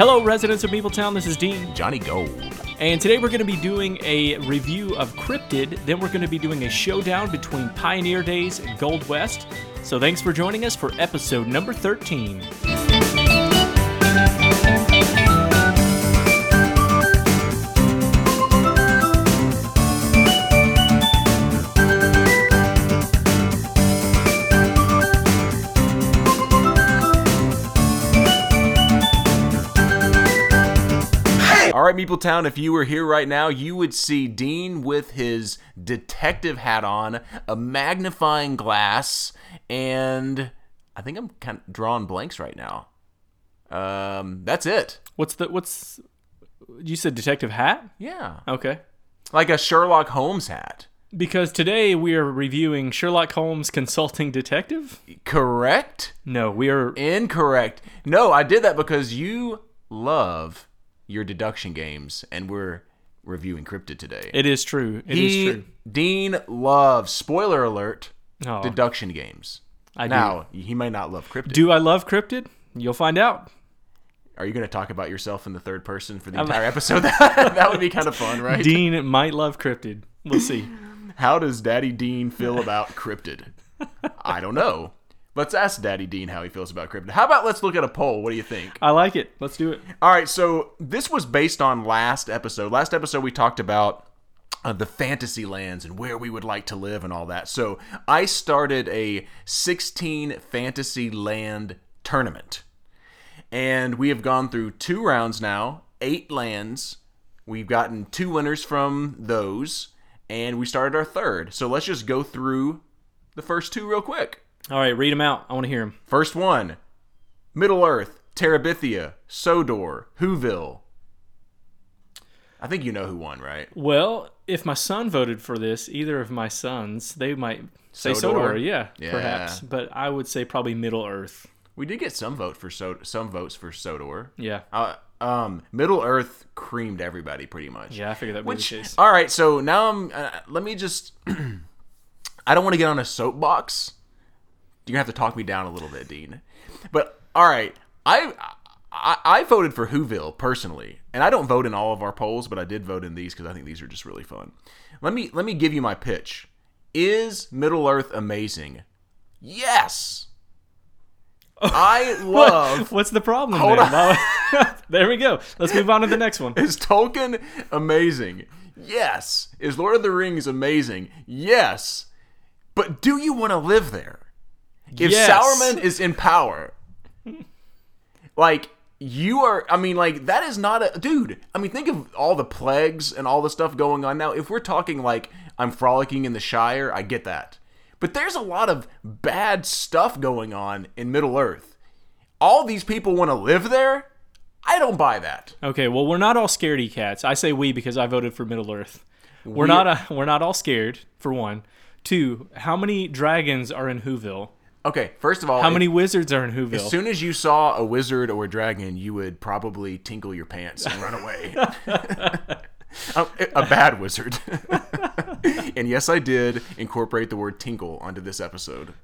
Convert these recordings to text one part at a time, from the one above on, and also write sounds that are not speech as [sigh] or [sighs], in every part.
Hello, residents of Meepletown. This is Dean, Johnny Gold. and today we're going to be doing a review of Cryptid. Then we're going to be doing a showdown between Pioneer Days and Gold West. So thanks for joining us for episode number 13. Right, Meepletown, if you were here right now, you would see Dean with his detective hat on, a magnifying glass, and I think I'm kind of drawing blanks right now. Um, that's it. What's the what's you said detective hat? Yeah. Okay. Like a Sherlock Holmes hat. Because today we are reviewing Sherlock Holmes Consulting Detective? Correct? No, we are Incorrect. No, I did that because you love your deduction games, and we're reviewing Cryptid today. it is true. It is he, true. Dean loves, spoiler alert, Oh, deduction games. I do. Now, he may not love Cryptid. Do I love Cryptid? You'll find out. Are you going to talk about yourself in the third person for the entire [laughs] episode? That, [laughs] that would be kind of fun, right? Dean might love Cryptid. We'll see. How does Daddy Dean feel about Cryptid? I don't know. Let's ask Daddy Dean how he feels about Cryptid. How about let's look at a poll? What do you think? I like it. Let's do it. All right, so this was based on last episode. Last episode we talked about uh, the fantasy lands and where we would like to live and all that. So I started a 16 fantasy land tournament. And we have gone through two rounds now, eight lands. We've gotten two winners from those, and we started our third. So let's just go through the first two real quick. All right, read them out. I want to hear them. First one Middle Earth, Terabithia, Sodor, Whoville. I think you know who won, right? Well, if my son voted for this, either of my sons, they might say Sodor? Sodor. Yeah, Yeah. perhaps. But I would say probably Middle Earth. We did get some vote for Sod- some votes for Sodor. Yeah. Uh, um, Middle Earth creamed everybody pretty much. Yeah, I figured that'd be Which, the case. all right, so now I'm. Uh, let me just. [clears throat] I don't want to get on a soapbox. You're gonna have to talk me down a little bit, Dean. But all right, I. I, I voted for Whoville personally, and I don't vote in all of our polls, but I did vote in these because I think these are just really fun. Let me let me give you my pitch. Is Middle Earth amazing? Yes. I [laughs] love What's the problem Hold there? [laughs] there we go. Let's move on to the next one. [laughs] Is Tolkien amazing? Yes. Is Lord of the Rings amazing? Yes. But do you want to live there? If Yes. Sauron is in power, like you are, I mean, like that is not a dude. I mean, think of all the plagues and all the stuff going on now. If we're talking like I'm frolicking in the Shire, I get that. But there's a lot of bad stuff going on in Middle Earth. All these people want to live there? I don't buy that. Okay, well, we're not all scaredy cats. I say we because I voted for Middle Earth. We're We- not a, we're not all scared. For one, two. How many dragons are in Whoville? Okay, first of all, How many wizards are in Whoville? As soon as you saw a wizard or a dragon, you would probably tinkle your pants and run away. [laughs] Um, a, a bad wizard. [laughs] and yes, I did incorporate the word tinkle onto this episode.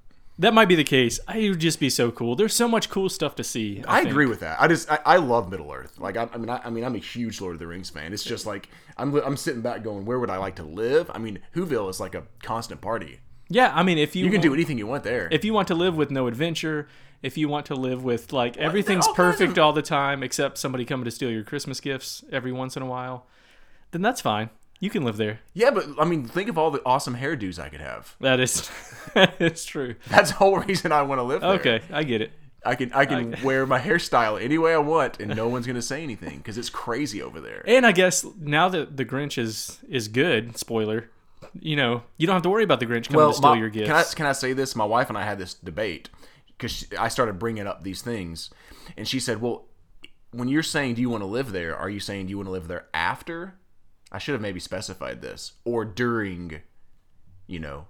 that might be the case. I would just be so cool. There's so much cool stuff to see. I, think. agree with that. I just I, I love Middle Earth. Like I, I mean I, I mean I'm a huge Lord of the Rings fan. It's just like I'm I'm sitting back going, where would I like to live? I mean, Whoville is like a constant party. Yeah, I mean, if you You can want, do anything you want there. if you want to live with no adventure, if you want to live with like everything's oh, all kinds perfect of- all the time except somebody coming to steal your Christmas gifts every once in a while, then that's fine. You can live there. yeah, but I mean, think of all the awesome hairdos I could have. That is, [laughs] it's true. That's the whole reason I want to live there. Okay, I get it. I can I can wear [laughs] my hairstyle any way I want, and no one's gonna say anything because it's crazy over there. And I guess now that the Grinch is is good, spoiler, you know, you don't have to worry about the Grinch coming to steal my- your gifts. Can I can I say this? My wife and I had this debate because I started bringing up these things, and she said, "Well, when you're saying do you want to live there, are you saying do you want to live there after?" I should have maybe specified this or during, you know,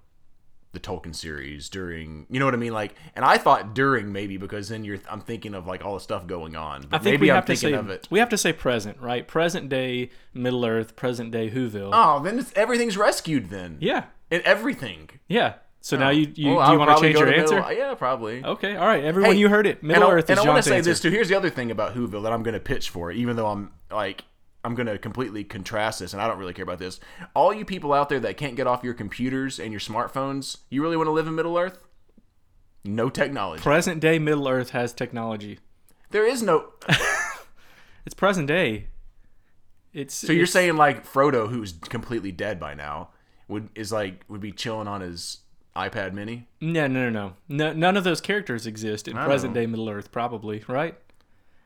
the Tolkien series during, you know what I mean? Like, and I thought during maybe because then you're I'm thinking of like all the stuff going on. But I think maybe we I'm have to thinking say of it. we have to say present, right? Present day Middle Earth, present day Whoville. Oh, then it's, everything's rescued then. yeah, And everything. yeah. So oh. now you you, Well, do you want to change your to answer? Middle- yeah, probably. Okay, all right, everyone, Hey, you heard it. Middle and Earth and is I want to say answer. this too. Here's the other thing about Whoville that I'm going to pitch for, even though I'm like I'm going to completely contrast this, and I don't really care about this. All you people out there that can't get off your computers and your smartphones, you really want to live in Middle Earth? No technology. Present day Middle Earth has technology. There is no. [laughs] It's present day. It's So you're saying like Frodo, who's completely dead by now, would is like would be chilling on his iPad Mini? no, no, no, no, no. None of those characters exist in present know. day Middle Earth, probably, right?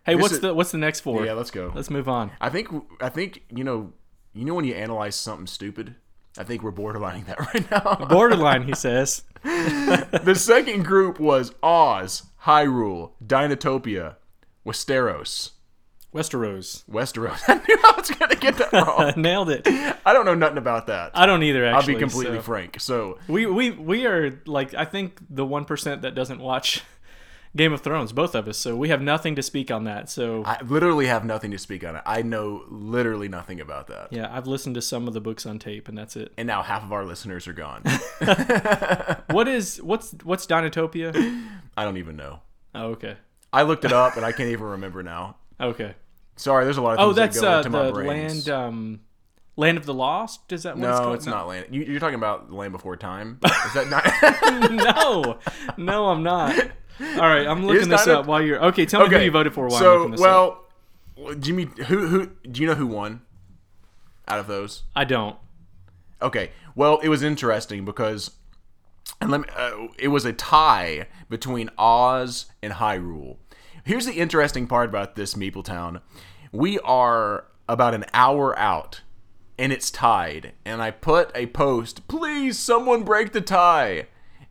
Hey, This what's is- the what's the next four? Yeah, let's go. Let's move on. I think I think you know you know when you analyze something stupid. I think we're borderlining that [laughs] right now. Borderline, he says. [laughs] the second group was Oz, Hyrule, Dinotopia, Westeros, Westeros. Westeros. [laughs] I knew I was gonna get that wrong. Nailed it. I don't know nothing about that. I don't either. Actually, I'll be completely so- frank. So We we we are like I think the one percent that doesn't watch Game of Thrones, both of us. So we have nothing to speak on that. So I literally have nothing to speak on it. I know literally nothing about that. yeah, I've listened to some of the books on tape, and that's it. And now half of our listeners are gone. [laughs] What is what's what's Dinotopia? I don't even know. Oh, okay, I looked it up and I can't even remember now. okay. Sorry, there's a lot of Oh, things that's that go uh, into the my brains. land um, land of the lost. Is that what it's no, called? it's not land. You, you're talking about Land Before Time. [laughs] Is that not? [laughs] no, no, I'm not. All right, I'm looking this up while you're okay. Tell me who you voted for while I'm so looking this up. well, Jimmy, who who do you know who won out of those? I don't. Okay, well, it was interesting because and let me, uh, it was a tie between Oz and Hyrule. Here's the interesting part about this Meeple Town. We are about an hour out and it's tied. And I put a post, please someone break the tie.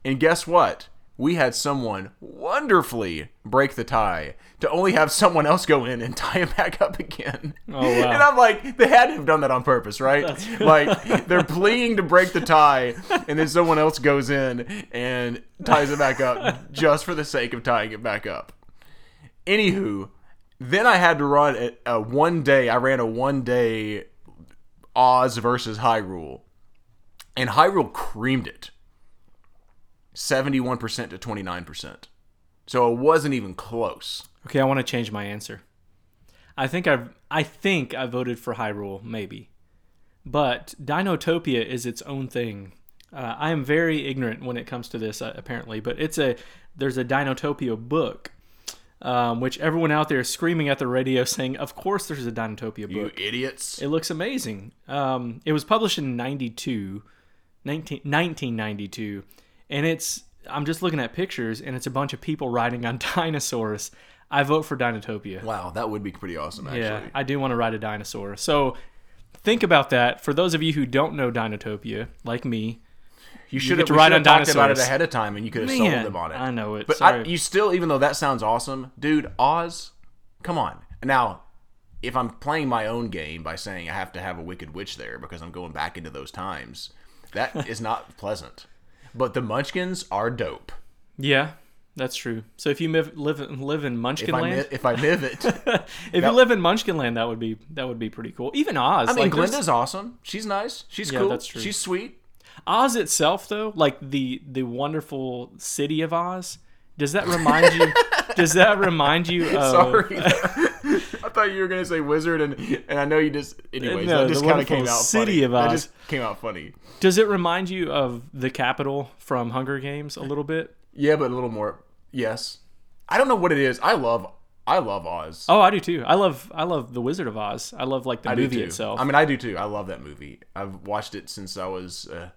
And guess what? We had someone wonderfully break the tie to only have someone else go in and [laughs] tie it back up again. Oh, wow. And I'm like, they had to have done that on purpose, right? [laughs] like they're pleading to break the tie, and then someone else goes in and ties it back up [laughs] just for the sake of tying it back up. Anywho, then I had to run a, a one day. I ran a one day Oz versus Hyrule, and Hyrule creamed it, seventy-one percent to twenty-nine percent. So it wasn't even close. Okay, I want to change my answer. I think I've I think I voted for Hyrule, maybe, but Dinotopia is its own thing. Uh, I am very ignorant when it comes to this, uh, apparently, but it's a there's a Dinotopia book, um, which everyone out there is screaming at the radio [laughs] saying, "Of course, there's a Dinotopia book." You idiots! It looks amazing. Um, it was published in 92, 19, 1992, and it's I'm just looking at pictures, and it's a bunch of people riding on [laughs] dinosaurs. I vote for Dinotopia. Wow, that would be pretty awesome. Actually, Yeah, I do want to ride a dinosaur. So think about that. For those of you who don't know Dinotopia, like me, you should get have ride on talked about it ahead of time, and you could have sold them on it. I know it. But I, you still, even though that sounds awesome, dude, Oz, come on. Now, if I'm playing my own game by saying I have to have a Wicked Witch there because I'm going back into those times, that [laughs] is not pleasant. But the Munchkins are dope. yeah, that's true. So if you live live, live in If Munchkin I Land, mi- if I live it, [laughs] if you live in Munchkin Land, that would be that would be pretty cool. Even Oz, I mean, like, there's- Glinda's awesome. She's nice. She's Yeah, cool. that's true. She's sweet. Oz itself, though, like the the wonderful city of Oz, does that remind you? [laughs] does that remind you of? Sorry. [laughs] I thought you were gonna say wizard, and and I know you just. Anyways, No, that just kind of came out city funny. of That Oz. just came out funny. Does it remind you of the capital from Hunger Games a little bit? Yeah, but a little more. Yes. I don't know what it is. I love. I love Oz. Oh, I do too. I love I love the Wizard of Oz. I love like the I movie itself. I mean, I do too. I love that movie. I've watched it since I was a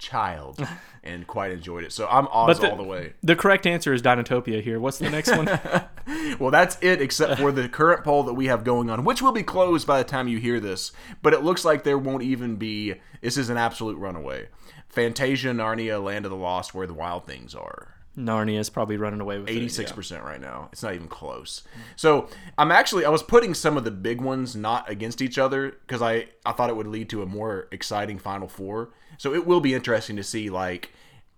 child [laughs] and quite enjoyed it. So I'm Oz the- all the way. the correct answer is Dinotopia. Here, what's the next one? [laughs] Well, that's it, except for the current poll that we have going on, which will be closed by the time you hear this. But it looks like there won't even be. This is an absolute runaway. Fantasia, Narnia, Land of the Lost, Where the Wild Things Are. Narnia is probably running away with it, yeah. Right now. It's not even close. So I'm actually I was putting some of the big ones not against each other because I I thought it would lead to a more exciting Final Four. So it will be interesting to see like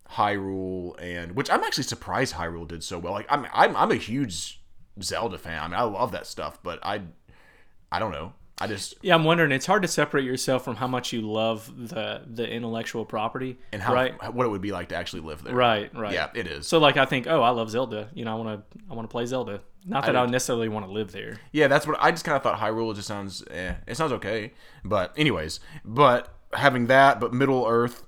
Hyrule and which I'm actually surprised Hyrule did so well. Like I'm I'm I'm a huge Zelda fan. I mean I love that stuff, but I I don't know. I just Yeah, I'm wondering. It's hard to separate yourself from how much you love the the intellectual property, and how right, what it would be like to actually live there. right, right. Yeah, it is. So like, I think, oh, I love Zelda. You know, I want to I want to play Zelda. Not that I, I- necessarily want to live there. Yeah, that's what I just kind of thought. Hyrule just sounds, eh, it sounds okay. But anyways, but having that, but Middle Earth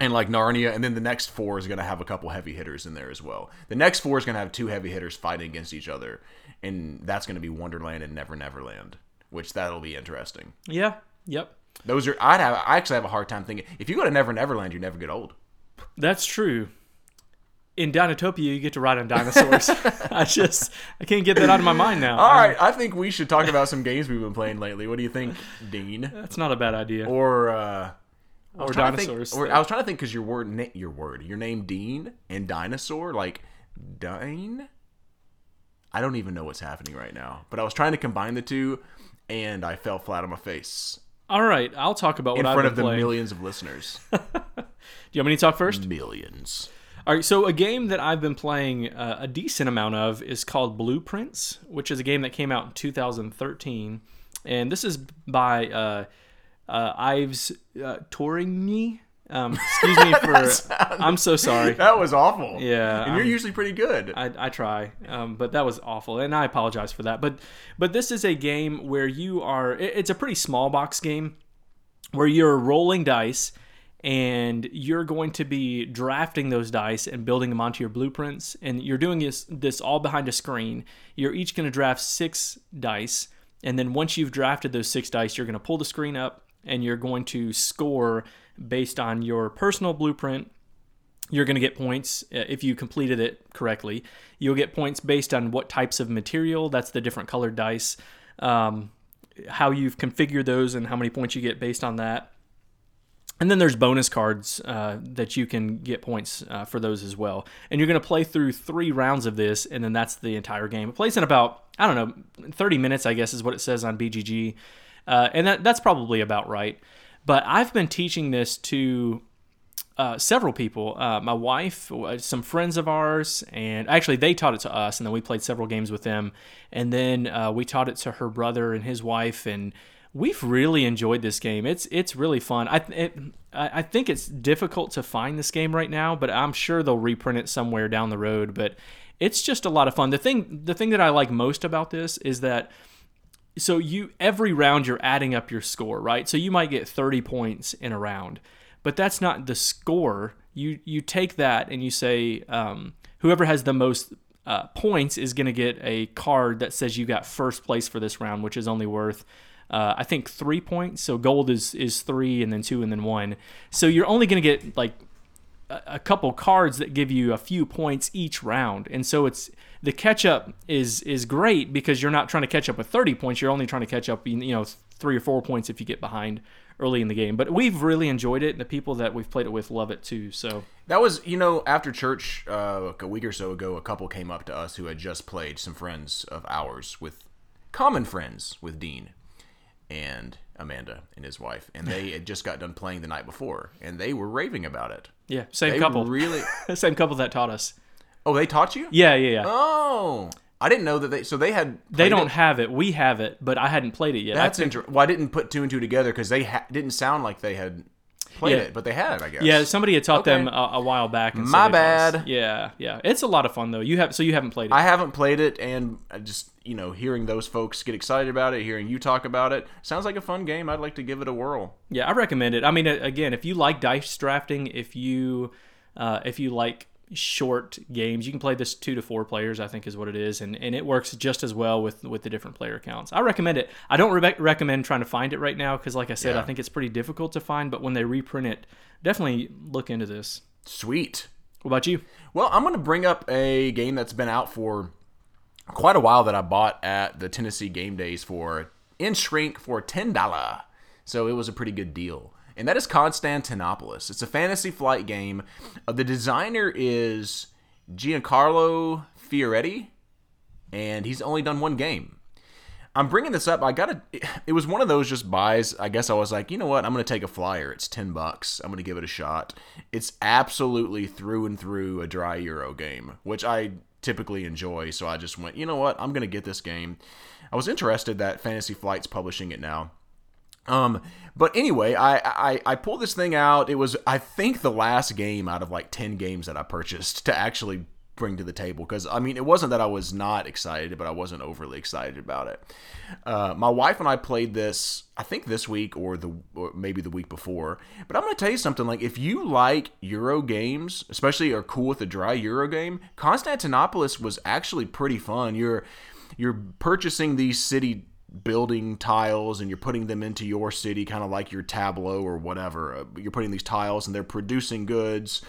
and like Narnia, and then the next four is gonna have a couple heavy hitters in there as well. The next four is gonna have two heavy hitters fighting against each other, and that's gonna be Wonderland and Never Never Land, which that'll be interesting. Yeah. Yep. Those are I'd have I actually have a hard time thinking if you go to Never Never Land, you never get old. That's true. In Dinotopia, you get to ride on dinosaurs. [laughs] I just I can't get that out of my mind now. All right, I think we should talk about some games we've been playing lately. What do you think, Dean? That's not a bad idea. Or uh, Or to think- dinosaurs. or I was trying to think because your word, your word, your name Dean and dinosaur, like Dine. I don't even know what's happening right now, but I was trying to combine the two, and I fell flat on my face All right, I'll talk about what in front of the playing. millions of listeners. [laughs] Do you want me to talk first? millions. All right, so a game that I've been playing uh, a decent amount of is called Blueprints, which is a game that came out in 2013, and this is by uh, uh, Ives uh. Um, excuse me [laughs] for. I'm so sorry. That was awful. Yeah, and you're I'm- usually pretty good. I, I try, um, but that was awful, and I apologize for that. But but this is a game where you are. it- It's a pretty small box game where you're rolling dice, and you're going to be drafting those dice and building them onto your blueprints. And you're doing this this all behind a screen. You're each going to draft six dice, and then once you've drafted those six dice, you're going to pull the screen up, and you're going to score based on your personal blueprint you're going to get points uh, if you completed it correctly. You'll get points based on what types of material. That's the different colored dice. Um, how you've configured those and how many points you get based on that. And then there's bonus cards uh, that you can get points uh, for those as well. And you're going to play through three rounds of this, and then that's the entire game. It plays in about I don't know 30 minutes, I guess is what it says on BGG, uh, and that, that's probably about right. But I've been teaching this to uh, several people. Uh, my wife, uh, some friends of ours, and actually they taught it to us, and then we played several games with them. And then we taught it to her brother and his wife, and we've really enjoyed this game. It's it's really fun. I it, I think it's difficult to find this game right now, but I'm sure they'll reprint it somewhere down the road. But it's just a lot of fun. The thing the thing that I like most about this is that so you every round you're adding up your score, right? So you might get 30 points in a round, but that's not the score. You you take that and you say um, whoever has the most uh, points is going to get a card that says you got first place for this round, which is only worth. Uh, I think three points. So gold is is three, and then two, and then one. So you're only going to get like a a couple cards that give you a few points each round. And so it's the catch up is is great because you're not trying to catch up with 30 points. You're only trying to catch up you know three or four points if you get behind early in the game. But we've really enjoyed it. And the people that we've played it with love it too so. That was, you know, after church uh, like a week or so ago, a couple came up to us who had just played, some friends of ours with common friends with Dean and Amanda and his wife, and they had just got done playing the night before, and they were raving about it. yeah same They couple really. [laughs] same couple that taught us Oh, they taught you? yeah yeah yeah Oh, I didn't know that they. So they had. they don't it? have it we have it but i hadn't played it yet That's interesting. Well, I didn't put two and two together because they ha- didn't sound like they had played Yeah. it, but they had, I guess. yeah somebody had taught Okay. them a, a while back and so My taught bad. yeah yeah it's a lot of fun though you have so you haven't played it I haven't played it, and I just you know hearing those folks get excited about it, hearing you talk about it, sounds like a fun game. I'd like to give it a whirl. Yeah, I recommend it. I mean, again, if you like dice drafting, if you uh, if you like short games, you can play this two to four players. I think is what it is, and, and it works just as well with with the different player counts. I recommend it. I don't re- recommend trying to find it right now because, like I said, Yeah. I think it's pretty difficult to find. But when they reprint it, definitely look into this. Sweet. What about you? Well, I'm going to bring up a game that's been out for quite a while that I bought at the Tennessee Game Days for in shrink for ten dollar. So it was a pretty good deal. And that is Constantinopolis. It's a fantasy flight game. Uh, the designer is Giancarlo Fioretti, and he's only done one game. I'm bringing this up. I got to It was one of those just buys. I guess I was like, you know what? I'm to take a flyer. It's ten bucks. I'm to give it a shot. It's absolutely through and through a dry Euro game, which I typically enjoy. So I just went, you know what? I'm to get this game. I was interested that Fantasy Flight's publishing it now. Um, but anyway, I, I I pulled this thing out. It was I think the last game out of like ten games that I purchased to actually bring to the table because I mean it wasn't that I was not excited, but I wasn't overly excited about it. Uh, my wife and I played this I think this week or the or maybe the week before. But I'm going to tell you something like if you like Euro games, especially are cool with a dry Euro game, Constantinopolis was actually pretty fun. You're you're purchasing these city building tiles and you're putting them into your city kind of like your tableau or whatever. Uh, you're putting these tiles and they're producing goods.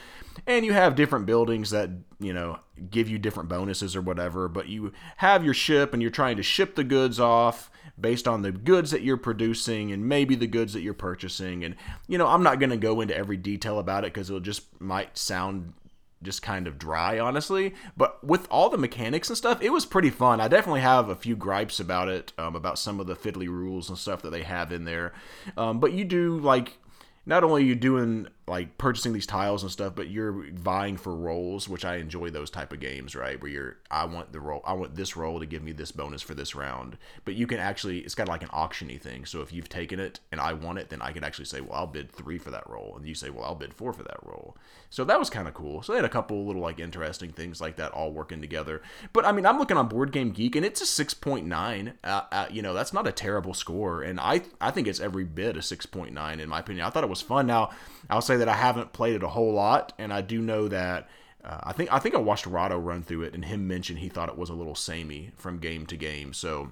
And you have different buildings that you know give you different bonuses or whatever but you have your ship and you're trying to ship the goods off based on the goods that you're producing and maybe the goods that you're purchasing. And you know i'm not going to go into every detail about it because it'll just might sound just kind of dry, honestly. But with all the mechanics and stuff, it was pretty fun. I definitely have a few gripes about it, um, about some of the fiddly rules and stuff that they have in there. Um, but you do like not only are you doing like purchasing these tiles and stuff, but you're vying for roles, which I enjoy those type of games, right? Where you're, I want the role, I want this role to give me this bonus for this round. But you can actually, it's got like an auctiony thing. So if you've taken it and I want it, then I could actually say, well, I'll bid three for that role, and you say, well, I'll bid four for that role. So that was kind of cool. So they had a couple little like interesting things like that all working together. But I mean, I'm looking on Board Game Geek, and it's a 6.9. Uh, uh, you know, that's not a terrible score, and I I think it's every bit a 6.9 in my opinion. I thought it was fun. Now I'll say that I haven't played it a whole lot, and I do know that. Uh, I think I think I watched Rahdo run through it, and him mention he thought it was a little samey from game to game. So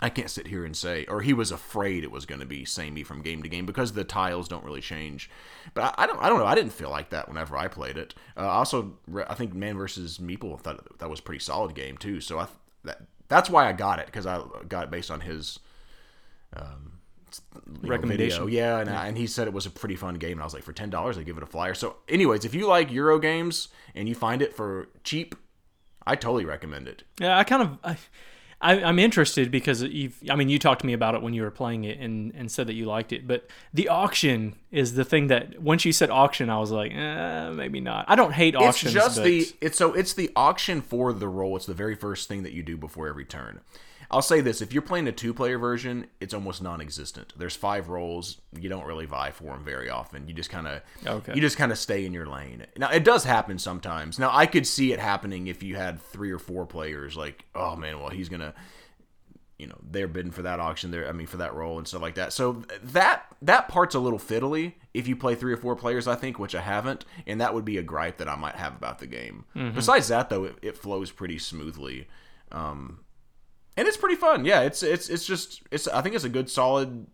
I can't sit here and say, or he was afraid it was going to be samey from game to game because the tiles don't really change. But I, I, don't, I don't know. I didn't feel like that whenever I played it. Uh, also, I think Man versus Meeple thought that was pretty solid game too. So I that that's why I got it because I got it based on his um, recommendation. Know, yeah, and, yeah. and he said it was a pretty fun game, and I was like, for ten dollars, I give it a flyer. So, anyways, if you like Euro games and you find it for cheap, I totally recommend it. Yeah, I kind of. I, I, am interested because you've, I mean, you talked to me about it when you were playing it and, and said that you liked it. But the auction is the thing that once you said auction, I was like, eh, maybe not. I don't hate auctions. It's just but... the it's so it's the auction for the roll. It's the very first thing that you do before every turn. I'll say this: if you're playing a two-player version, it's almost non-existent. There's five roles. You don't really vie for them very often. You just kind of okay. you just kind of stay in your lane. Now it does happen sometimes. Now I could see it happening if you had three or four players. Like, oh man, well he's gonna you know they're bidding for that auction there i mean for that role and stuff like that so that that part's a little fiddly if you play three or four players i think which i haven't and that would be a gripe that i might have about the game mm-hmm. besides that though it, it flows pretty smoothly um, and it's pretty fun. Yeah, it's it's it's just it's I think it's a good solid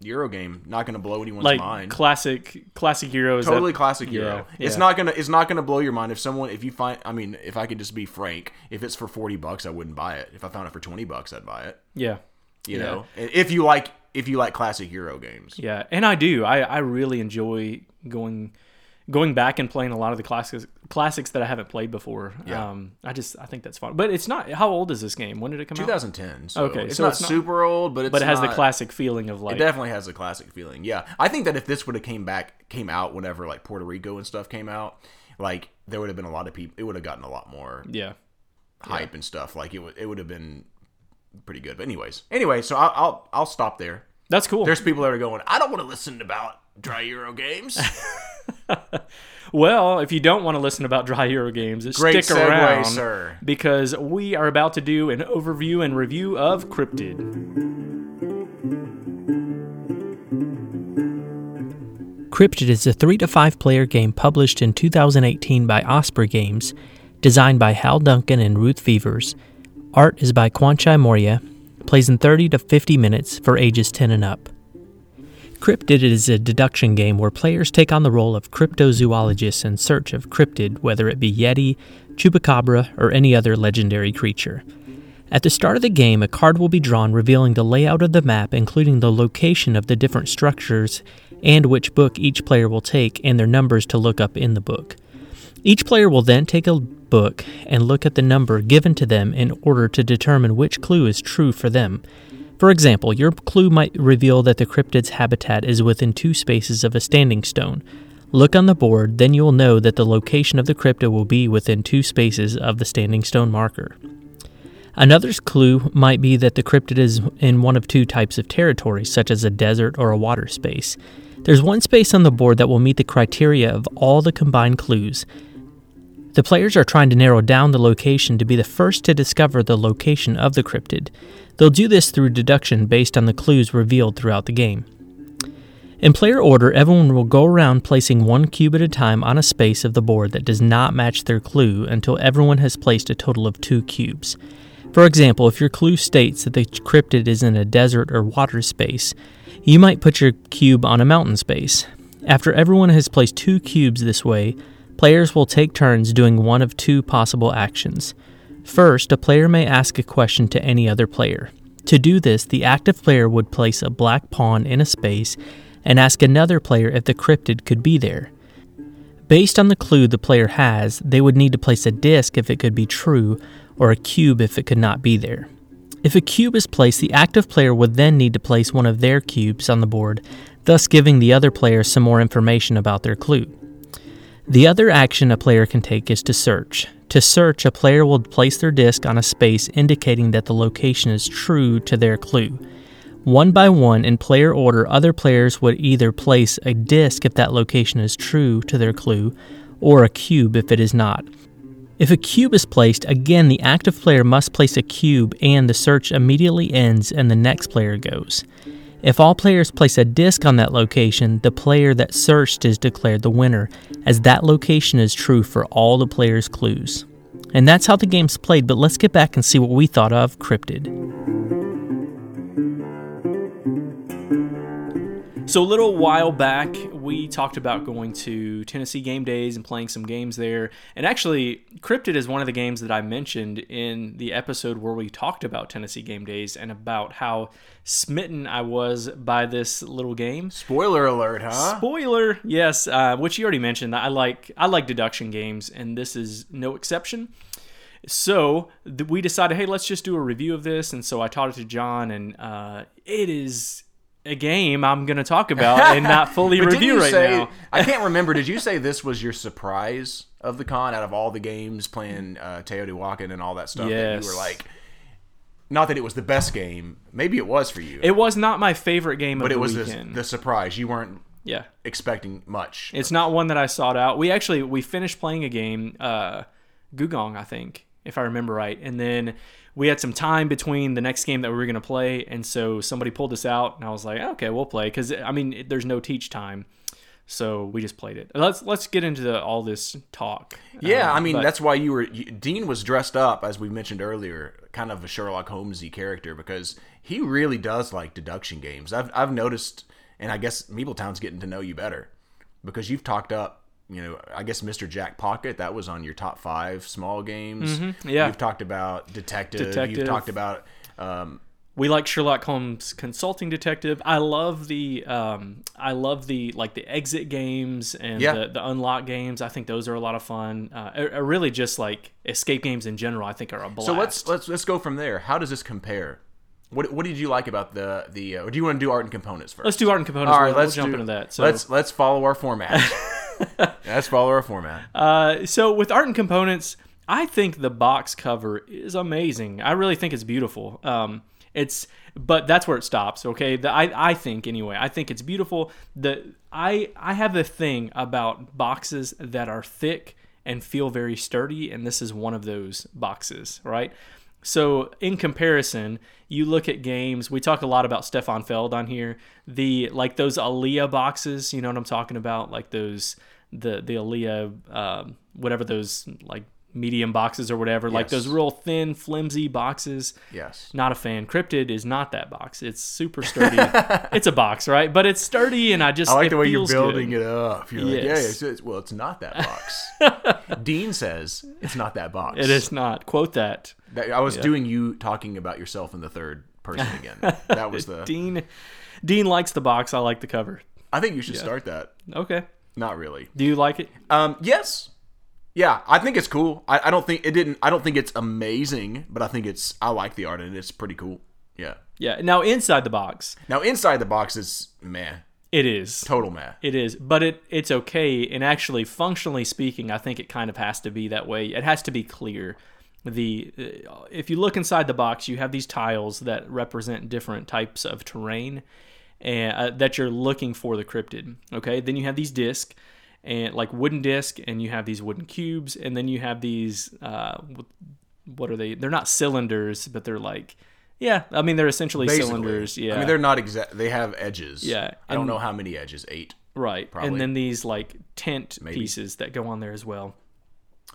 Euro game. Not going to blow anyone's like mind. Classic classic Euro. Totally that, classic Euro. Yeah, it's yeah. not gonna it's not gonna blow your mind if someone if you find I mean if I could just be frank if it's for forty bucks I wouldn't buy it. If I found it for twenty bucks I'd buy it. Yeah. You yeah. know if you like if you like classic Euro games. Yeah, and I do. I I really enjoy going going back and playing a lot of the classics classics that I haven't played before. Yeah. Um, I just I think that's fun. But it's not. How old is this game? When did it come 2010, out? 2010. So okay, it's so not it's not, super old, but it's but it has not, the classic feeling of like. It definitely has the classic feeling. Yeah, I think that if this would have came back came out whenever like Puerto Rico and stuff came out, like there would have been a lot of people. It would have gotten a lot more. Yeah. Hype yeah. and stuff like it would it would have been pretty good. But anyways, anyway, so I'll I'll, I'll stop there. That's cool. There's people that are going. I don't want to listen about dry Euro games. [laughs] [laughs] well, if you don't want to listen about dry Euro games, Great stick segue, around sir. because we are about to do an overview and review of Cryptid. Cryptid is a 3 to 5 player game published in 2018 by Osprey Games, designed by Hal Duncan and Ruth Veevers. Art is by Kwanchai Moriya, plays in 30 to 50 minutes for ages 10 and up. Cryptid is a deduction game where players take on the role of cryptozoologists in search of cryptid, whether it be Yeti, Chupacabra, or any other legendary creature. At the start of the game, a card will be drawn revealing the layout of the map, including the location of the different structures and which book each player will take and their numbers to look up in the book. Each player will then take a book and look at the number given to them in order to determine which clue is true for them. For example, your clue might reveal that the cryptid's habitat is within two spaces of a standing stone. Look on the board, then you will know that the location of the cryptid will be within two spaces of the standing stone marker. Another clue might be that the cryptid is in one of two types of territory, such as a desert or a water space. There's one space on the board that will meet the criteria of all the combined clues. The players are trying to narrow down the location to be the first to discover the location of the cryptid. They'll do this through deduction based on the clues revealed throughout the game. In player order, everyone will go around placing one cube at a time on a space of the board that does not match their clue until everyone has placed a total of two cubes. For example, if your clue states that the cryptid is in a desert or water space, you might put your cube on a mountain space. After everyone has placed two cubes this way, players will take turns doing one of two possible actions. First, a player may ask a question to any other player. To do this, the active player would place a black pawn in a space and ask another player if the cryptid could be there. Based on the clue the player has, they would need to place a disc if it could be true, or a cube if it could not be there. If a cube is placed, the active player would then need to place one of their cubes on the board, thus giving the other player some more information about their clue. The other action a player can take is to search. To search, a player will place their disc on a space indicating that the location is true to their clue. One by one, in player order, other players would either place a disc if that location is true to their clue, or a cube if it is not. If a cube is placed, again the active player must place a cube and the search immediately ends and the next player goes. If all players place a disc on that location, the player that searched is declared the winner, as that location is true for all the players' clues. And that's how the game's played, but let's get back and see what we thought of Cryptid. So a little while back, we talked about going to Tennessee game days and playing some games there. And actually, Cryptid is one of the games that I mentioned in the episode where we talked about Tennessee game days and about how smitten I was by this little game. Spoiler alert, huh? Spoiler, yes, uh, which you already mentioned. I like I like deduction games, and this is no exception. So th- we decided, hey, let's just do a review of this. And so I taught it to John, and uh, it is a game I'm going to talk [laughs] about and not fully review right say, now. I can't [laughs] remember. Did you say this was your surprise of the con out of all the games playing uh, Teotihuacan and all that stuff? That Yes. you were like, not that it was the best game. Maybe it was for you, It was not my favorite game of but it was the, the surprise. You weren't yeah. expecting much. It's not one that I sought out. We actually we finished playing a game, uh, Gugong, I think, if I remember right, and then we had some time between the next game that we were going to play, and so somebody pulled us out, and I was like, okay, we'll play because I mean, it- there's no teach time, so we just played it. Let's let's get into the, all this talk. Yeah, Um, I mean but- that's why you were you, Dean was dressed up as we mentioned earlier, kind of a Sherlock Holmesy character because he really does like deduction games. I've I've noticed, and I guess Meepletown's getting to know you better because you've talked up. You know, I guess Mr. Jack Pocket that was on your top five small games. Mm-hmm. yeah. you've talked about detective. You've talked about um, we like Sherlock Holmes Consulting Detective. I love the um, I love the like the exit games and Yeah. the, the unlock games. I think those are a lot of fun. Uh, really just like escape games in general. I think are a blast. so let's let's let's go from there. How does this compare? What, what did you like about the the? Uh, or do you want to do art and components 1st let's do art and components. All right, we'll, we'll let's jump do- into that. So let's let's follow our format. [laughs] let's follow our format. Uh, so with art and components, I think the box cover is amazing. I really think it's beautiful. Um, it's but that's where it stops. Okay, the, I I think anyway. I think it's beautiful. The I I have a thing about boxes that are thick and feel very sturdy, and this is one of those boxes, right? So in comparison, you look at games. We talk a lot about Stefan Feld on here. The like those alea boxes. You know what I'm talking about? Like those the the alea um, whatever those like medium boxes or whatever. Like those real thin, flimsy boxes. Yes. Not a fan. Cryptid is not that box. It's super sturdy. [laughs] it's a box, right? But it's sturdy, and I just I like the way you're building good. it up. You're like, yeah, it's, it's, well, it's not that box. [laughs] Dean says it's not that box. It is not. Quote that. That, I was doing you talking about yourself in the third person [laughs] again. That was the. Dean Dean likes the box. I like the cover. I think you should start that. Okay. Not really. Do you like it? Um, yes, Yeah, I think it's cool. I, I don't think it didn't. I don't think it's amazing, but I think it's. I like the art and it's pretty cool. Yeah. Yeah. Now inside the box, Now inside the box is meh, it is. total meh. It is, but it it's okay. And actually, functionally speaking, I think it kind of has to be that way. It has to be clear. The uh, if you look inside the box, you have these tiles that represent different types of terrain, and uh, that you're looking for the cryptid. Okay, then you have these discs, and like wooden disc, and you have these wooden cubes, and then you have these. Uh, what are they? They're not cylinders, but they're like. Yeah, I mean they're essentially Basically. cylinders. Yeah, I mean they're not exact. They have edges. Yeah, I don't know how many edges. Eight. Right. Probably. And then these like tent Maybe. pieces that go on there as well.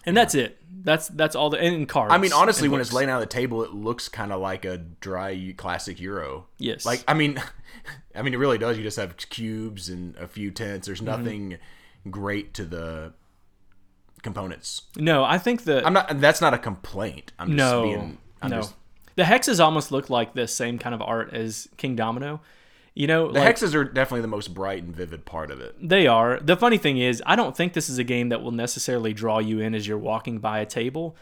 And that's it. That's that's all the and in cards. I mean, honestly, when it's laying on the table, it looks kind of like a dry classic Euro. Yes. Like, I mean, [laughs] I mean, it really does. You just have cubes and a few tents. There's Mm-hmm. nothing great to the components. No, I think the I'm not. That's not a complaint. I'm just no being. No. Just, the hexes almost look like the same kind of art as Kingdomino. You know, the like, hexes are definitely the most bright and vivid part of it. They are. The funny thing is, I don't think this is a game that will necessarily draw you in as you're walking by a table,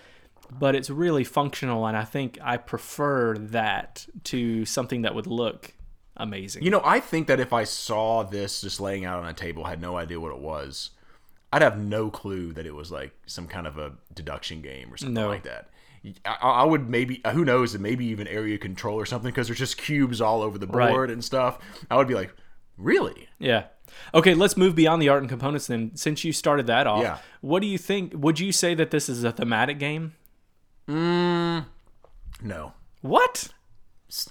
but it's really functional, and I think I prefer that to something that would look amazing. You know, I think that if I saw this just laying out on a table, had no idea what it was, I'd have no clue that it was like some kind of a deduction game or something No. like that. I, I would maybe, who knows, maybe even area control or something because there's just cubes all over the Right. board and stuff. I would be like, really? Yeah. Okay, let's move beyond the art and components then. Since you started that off, Yeah. what do you think? Would you say that this is a thematic game? Mm, no. What?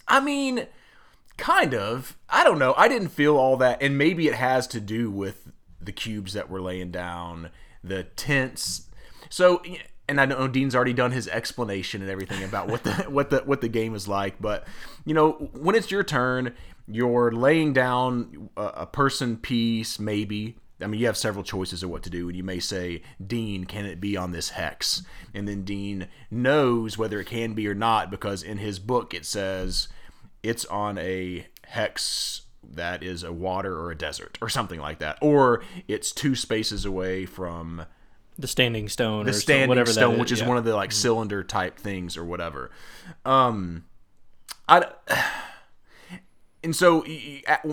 I mean, kind of. I don't know. I didn't feel all that, and maybe it has to do with the cubes that we're laying down, the tents. So, and I don't know Dean's already done his explanation and everything about what the [laughs] what the what the game is like, but you know, when it's your turn, you're laying down a, a person piece, maybe. I mean, you have several choices of what to do, and you may say, Dean, can it be on this hex? And then Dean knows whether it can be or not because in his book it says it's on a hex that is a water or a desert or something like that, or it's two spaces away from The standing stone the or standing whatever stone, that is. which is yeah. one of the like cylinder type things or whatever. Um, I. [sighs] And so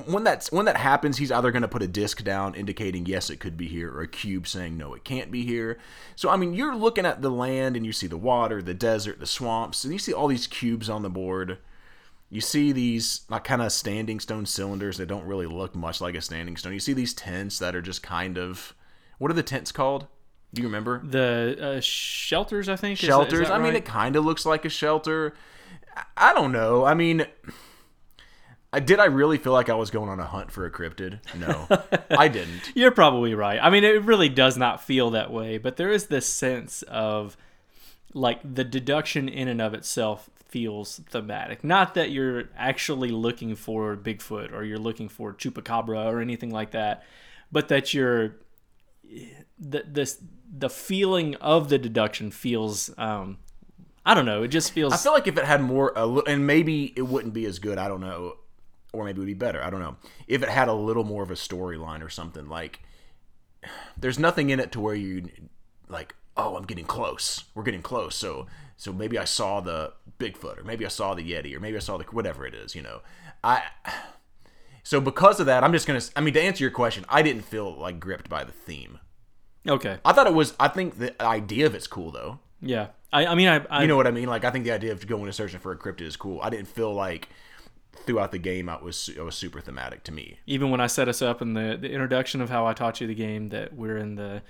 when that's when that happens, he's either going to put a disc down indicating yes it could be here, or a cube saying no it can't be here. So I mean, you're looking at the land and you see the water, the desert, the swamps, and you see all these cubes on the board. You see these like kind of standing stone cylinders that don't really look much like a standing stone. You see these tents that are just kind of what are the tents called? Do you remember? the uh, shelters. I think Is that- is shelters. that I mean, it kind of looks like a shelter. I- I don't know. I mean, I did. I really feel like I was going on a hunt for a cryptid. No, [laughs] I didn't. You're probably right. I mean, it really does not feel that way, but there is this sense of like the deduction in and of itself feels thematic. Not that you're actually looking for Bigfoot or you're looking for chupacabra or anything like that, but that you're the this the feeling of the deduction feels um I don't know, it just feels I feel like if it had more, a li- and maybe it wouldn't be as good. I don't know, or maybe it would be better. I don't know. If it had a little more of a storyline or something like, there's nothing in it to where you like, oh, I'm getting close. We're getting close. So, so maybe I saw the Bigfoot, or maybe I saw the Yeti, or maybe I saw the whatever it is. You know, I. So because of that, I'm just gonna. I mean, to answer your question, I didn't feel like gripped by the theme. Okay. I thought it was. I think the idea of it's cool though. Yeah. I I mean I, I You know what I mean? Like I think the idea of going and searching for a cryptid is cool. I didn't feel like throughout the game I was it was super thematic to me. even when I set us up in the, the introduction of how I taught you the game that we're in the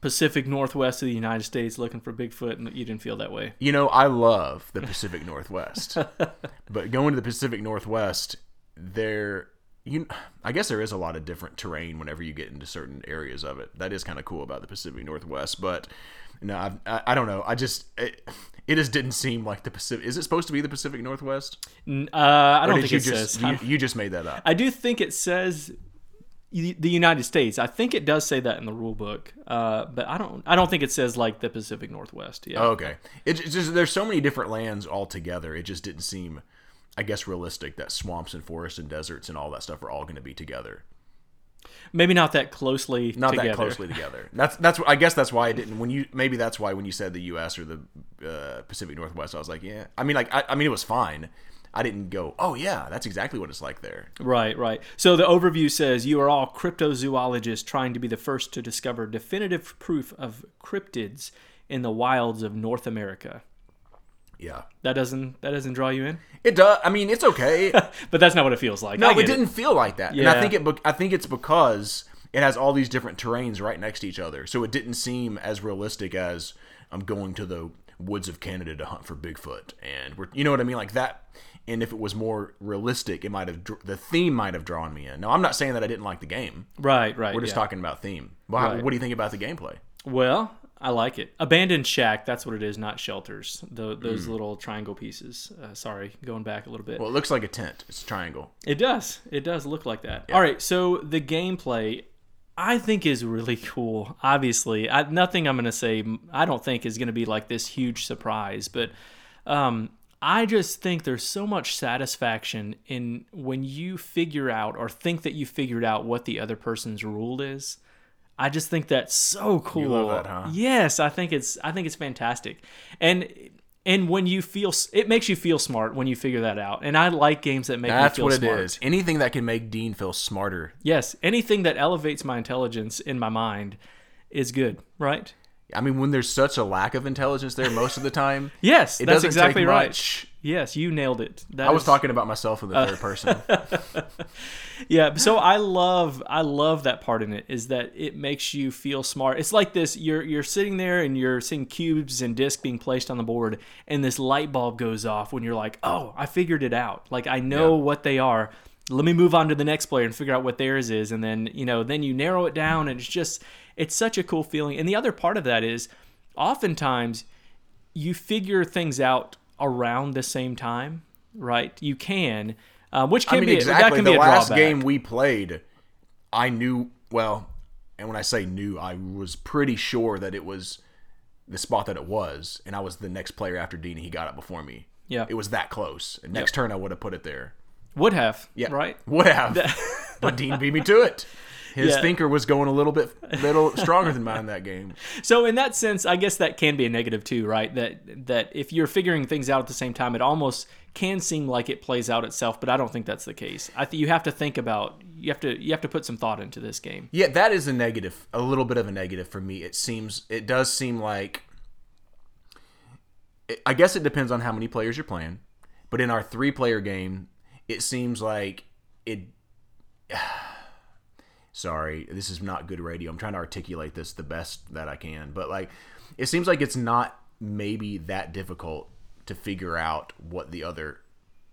Pacific Northwest of the United States looking for Bigfoot, and you didn't feel that way. You know, I love the Pacific Northwest, [laughs] but going to the Pacific Northwest, there you I guess there is a lot of different terrain whenever you get into certain areas of it. That is kind of cool about the Pacific Northwest, but no, I, I, I don't know. I just it, it just didn't seem like the Pacific. Is it supposed to be the Pacific Northwest? Uh, I don't think you it just says. you, you just made that up? I do think it says the United States. I think it does say that in the rule book, uh, but I don't. I don't think it says like the Pacific Northwest. Yeah. Oh, okay. It, it's just there's so many different lands all together. It just didn't seem, I guess, realistic that swamps and forests and deserts and all that stuff are all going to be together. Maybe not that closely not together. that closely together. That's that's I guess that's why I didn't when you maybe that's why when you said the U.S. or the uh, Pacific Northwest, I was like, yeah. I mean, like I, I mean, it was fine. I didn't go, oh yeah, that's exactly what it's like there. Right, right. So the overview says you are all cryptozoologists trying to be the first to discover definitive proof of cryptids in the wilds of North America. Yeah, That doesn't that doesn't draw you in, it does. I mean, it's okay. [laughs] but that's not what it feels like. No, I it didn't feel like that. And I think it. be- I think it's because it has all these different terrains right next to each other, so it didn't seem as realistic as I'm going to the woods of Canada to hunt for Bigfoot, and we're, you know what I mean, like that. And if it was more realistic, it might have the theme might have drawn me in. Now, I'm not saying that I didn't like the game. Right, right. We're just yeah. talking about theme. Wow, Right. What do you think about the gameplay? Well, I like it. Abandoned shack. That's what it is, not shelters. The, those Hmm. little triangle pieces. Uh, sorry, going back a little bit. Well, it looks like a tent. It's a triangle. It does. It does look like that. All right. So the gameplay, I think, is really cool. Obviously, I, nothing I'm going to say. I don't think is going to be like this huge surprise, but um, I just think there's so much satisfaction in when you figure out or think that you figured out what the other person's rule is. I just think that's so cool. love that, huh? Yes, I think it's I think it's fantastic, and and when you feel it makes you feel smart when you figure that out. And I like games that make That's me feel what it smart. is. Anything that can make Dean feel smarter. Yes, anything that elevates my intelligence in my mind is good, right? I mean, when there's such a lack of intelligence there most of the time, [laughs] Yes, it that's doesn't exactly take right. much. Yes, you nailed it. That I was is- talking about myself in the Uh, third person. [laughs] Yeah, so I love I love that part in it is that it makes you feel smart. It's like this you're you're sitting there and you're seeing cubes and discs being placed on the board and this light bulb goes off when you're like, "Oh, I figured it out. Like I know what they are. Let me move on to the next player and figure out what theirs is." And then, you know, then you narrow it down and it's just it's such a cool feeling. And the other part of that is oftentimes you figure things out around the same time, right? You can uh, which can I mean, be that exactly. can The be a last drawback. game we played, I knew well, and when I say knew, I was pretty sure that it was the spot that it was, and I was the next player after Dean. He got it before me. Yeah. it was that close. And next turn, I would have put it there. Would have. Yeah, Right. Would have, [laughs] but Dean beat me to it. His Yeah. thinker was going a little bit, little [laughs] stronger than mine that game. So in that sense, I guess that can be a negative too, right? That that if you're figuring things out at the same time, it almost can seem like it plays out itself, but I don't think that's the case. I think you have to think about you have to you have to put some thought into this game. Yeah, that is a negative, a little bit of a negative for me. It seems, it does seem like, I guess it depends on how many players you're playing, but in our three player game, it seems like it. Sorry, this is not good radio. I'm trying to articulate this the best that I can, but like, it seems like it's not maybe that difficult to figure out what the other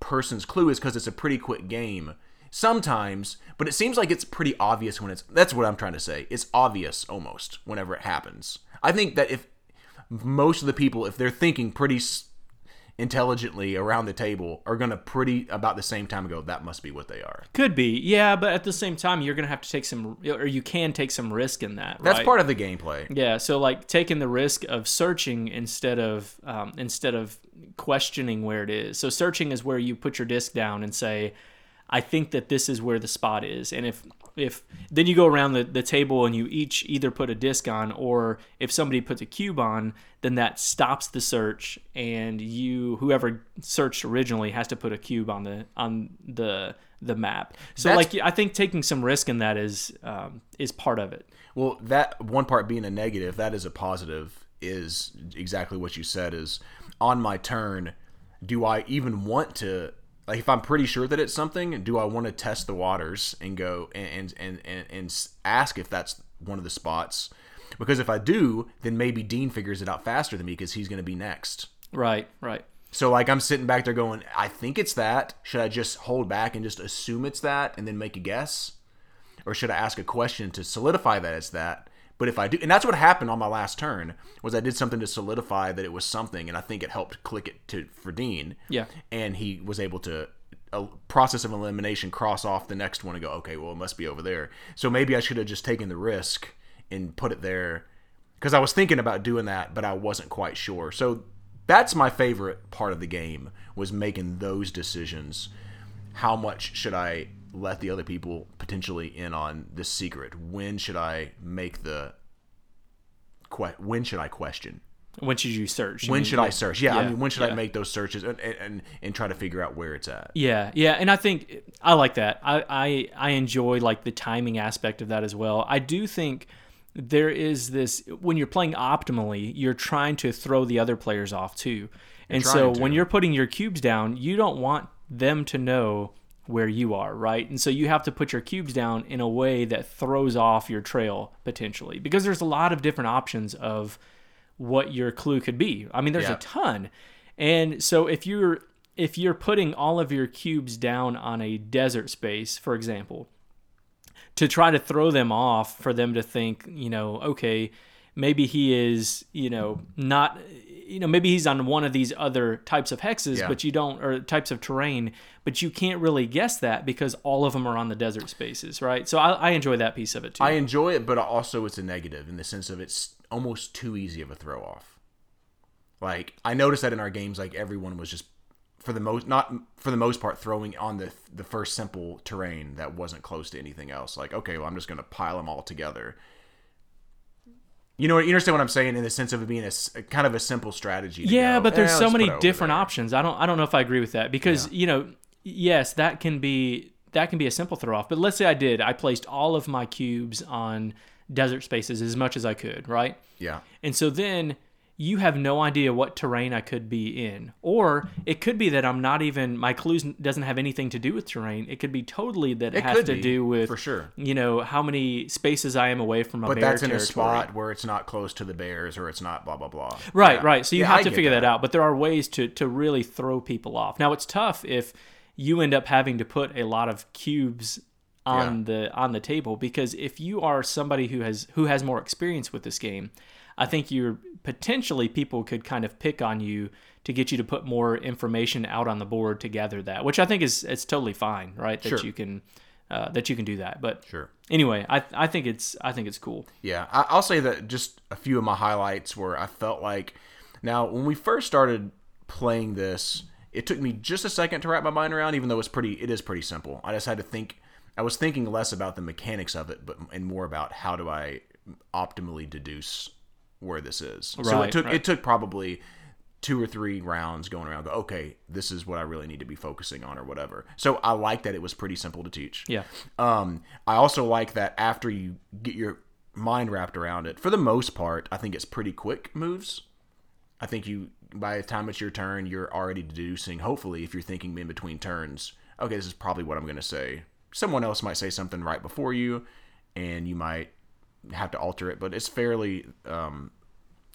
person's clue is because it's a pretty quick game sometimes but it seems like it's pretty obvious when it's that's what i'm trying to say it's obvious almost whenever it happens i think that if most of the people if they're thinking pretty intelligently around the table are gonna pretty about the same time go that must be what they are Could be, yeah, but at the same time, you're gonna have to take some, or you can take some risk in that. that's right? part of the gameplay Yeah, so like taking the risk of searching instead of um, instead of questioning where it is. So searching is where you put your disc down and say, "I think that this is where the spot is," and if if then you go around the, the table and you each either put a disc on or if somebody puts a cube on then that stops the search and you whoever searched originally has to put a cube on the on the the map. So That's- like i think taking some risk in that is um, is part of it. Well, that one part being a negative, that is a positive, is exactly what you said is on my turn, do I even want to like if I'm pretty sure that it's something, do I want to test the waters and go and and and, and ask if that's one of the spots? Because if I do, then maybe Dean figures it out faster than me because he's going to be next. right right So like I'm sitting back there going, I think it's that. Should I just hold back and just assume it's that and then make a guess? Or should I ask a question to solidify that it's that? But if I do and that's what happened on my last turn was I did something to solidify that it was something and I think it helped click it to for Dean. Yeah. And he was able to a process of elimination cross off the next one and go, okay, well it must be over there. So maybe I should have just taken the risk and put it there because I was thinking about doing that, but I wasn't quite sure. So that's my favorite part of the game was making those decisions. How much should I let the other people potentially in on this secret? When should I make the que- when should I question? When should you search? You When mean, should I search? Yeah, I mean, when should I make those searches and, and and try to figure out where it's at? Yeah, yeah, and I think I like that. I, I I enjoy like the timing aspect of that as well. I do think there is this when you're playing optimally, you're trying to throw the other players off too. And so trying when you're putting your cubes down, you don't want them to know where you are, right? And so you have to put your cubes down in a way that throws off your trail potentially because there's a lot of different options of what your clue could be. I mean, there's Yeah. a ton. And so if you're if you're putting all of your cubes down on a desert space, for example, to try to throw them off for them to think, you know, okay, maybe he is, you know, not you know, maybe he's on one of these other types of hexes, Yeah. but you don't or types of terrain, but you can't really guess that because all of them are on the desert spaces, right? So I, I enjoy that piece of it too. I enjoy it, but also it's a negative in the sense of it's almost too easy of a throw off. Like I noticed that in our games, like everyone was just for the most not for the most part throwing on the the first simple terrain that wasn't close to anything else. Like okay, well I'm just gonna pile them all together. You know, you understand what I'm saying in the sense of it being a kind of a simple strategy. to Yeah, go, but there's "Eh, so many put it over different there." options. I don't I don't know if I agree with that because you know, yes, that can be that can be a simple throw off. But let's say I did. I placed all of my cubes on desert spaces as much as I could, right? Yeah, And so then you have no idea what terrain I could be in. Or it could be that I'm not even my clues doesn't have anything to do with terrain. It could be totally that it, It has to be, do with for sure. You know, how many spaces I am away from a but bear that's in a spot where it's not close to the bears or it's not blah blah blah. Right, Yeah. right. So you Yeah, have I to figure that. out. But there are ways to to really throw people off. Now it's tough if you end up having to put a lot of cubes on the on the table because if you are somebody who has who has more experience with this game, I think you're potentially people could kind of pick on you to get you to put more information out on the board to gather that, which I think is it's totally fine, right? That Sure. you can uh, that you can do that. But Sure. anyway, I I think it's I think it's cool. Yeah, I, I'll say that just a few of my highlights where I felt like. Now, when we first started playing this, it took me just a second to wrap my mind around. Even though it's pretty, it is pretty simple. I just had to think. I was thinking less about the mechanics of it, but and more about how do I optimally deduce where this is. so it took right. it took probably two or three rounds going around. Go, okay, this is what I really need to be focusing on, or whatever. So I like that it was pretty simple to teach. Yeah. Um, I also like that after you get your mind wrapped around it, for the most part, I think it's pretty quick moves. I think you, by the time it's your turn, you're already deducing. Hopefully, if you're thinking in between turns, okay, this is probably what I'm going to say. Someone else might say something right before you, and you might have to alter it, but it's fairly, um,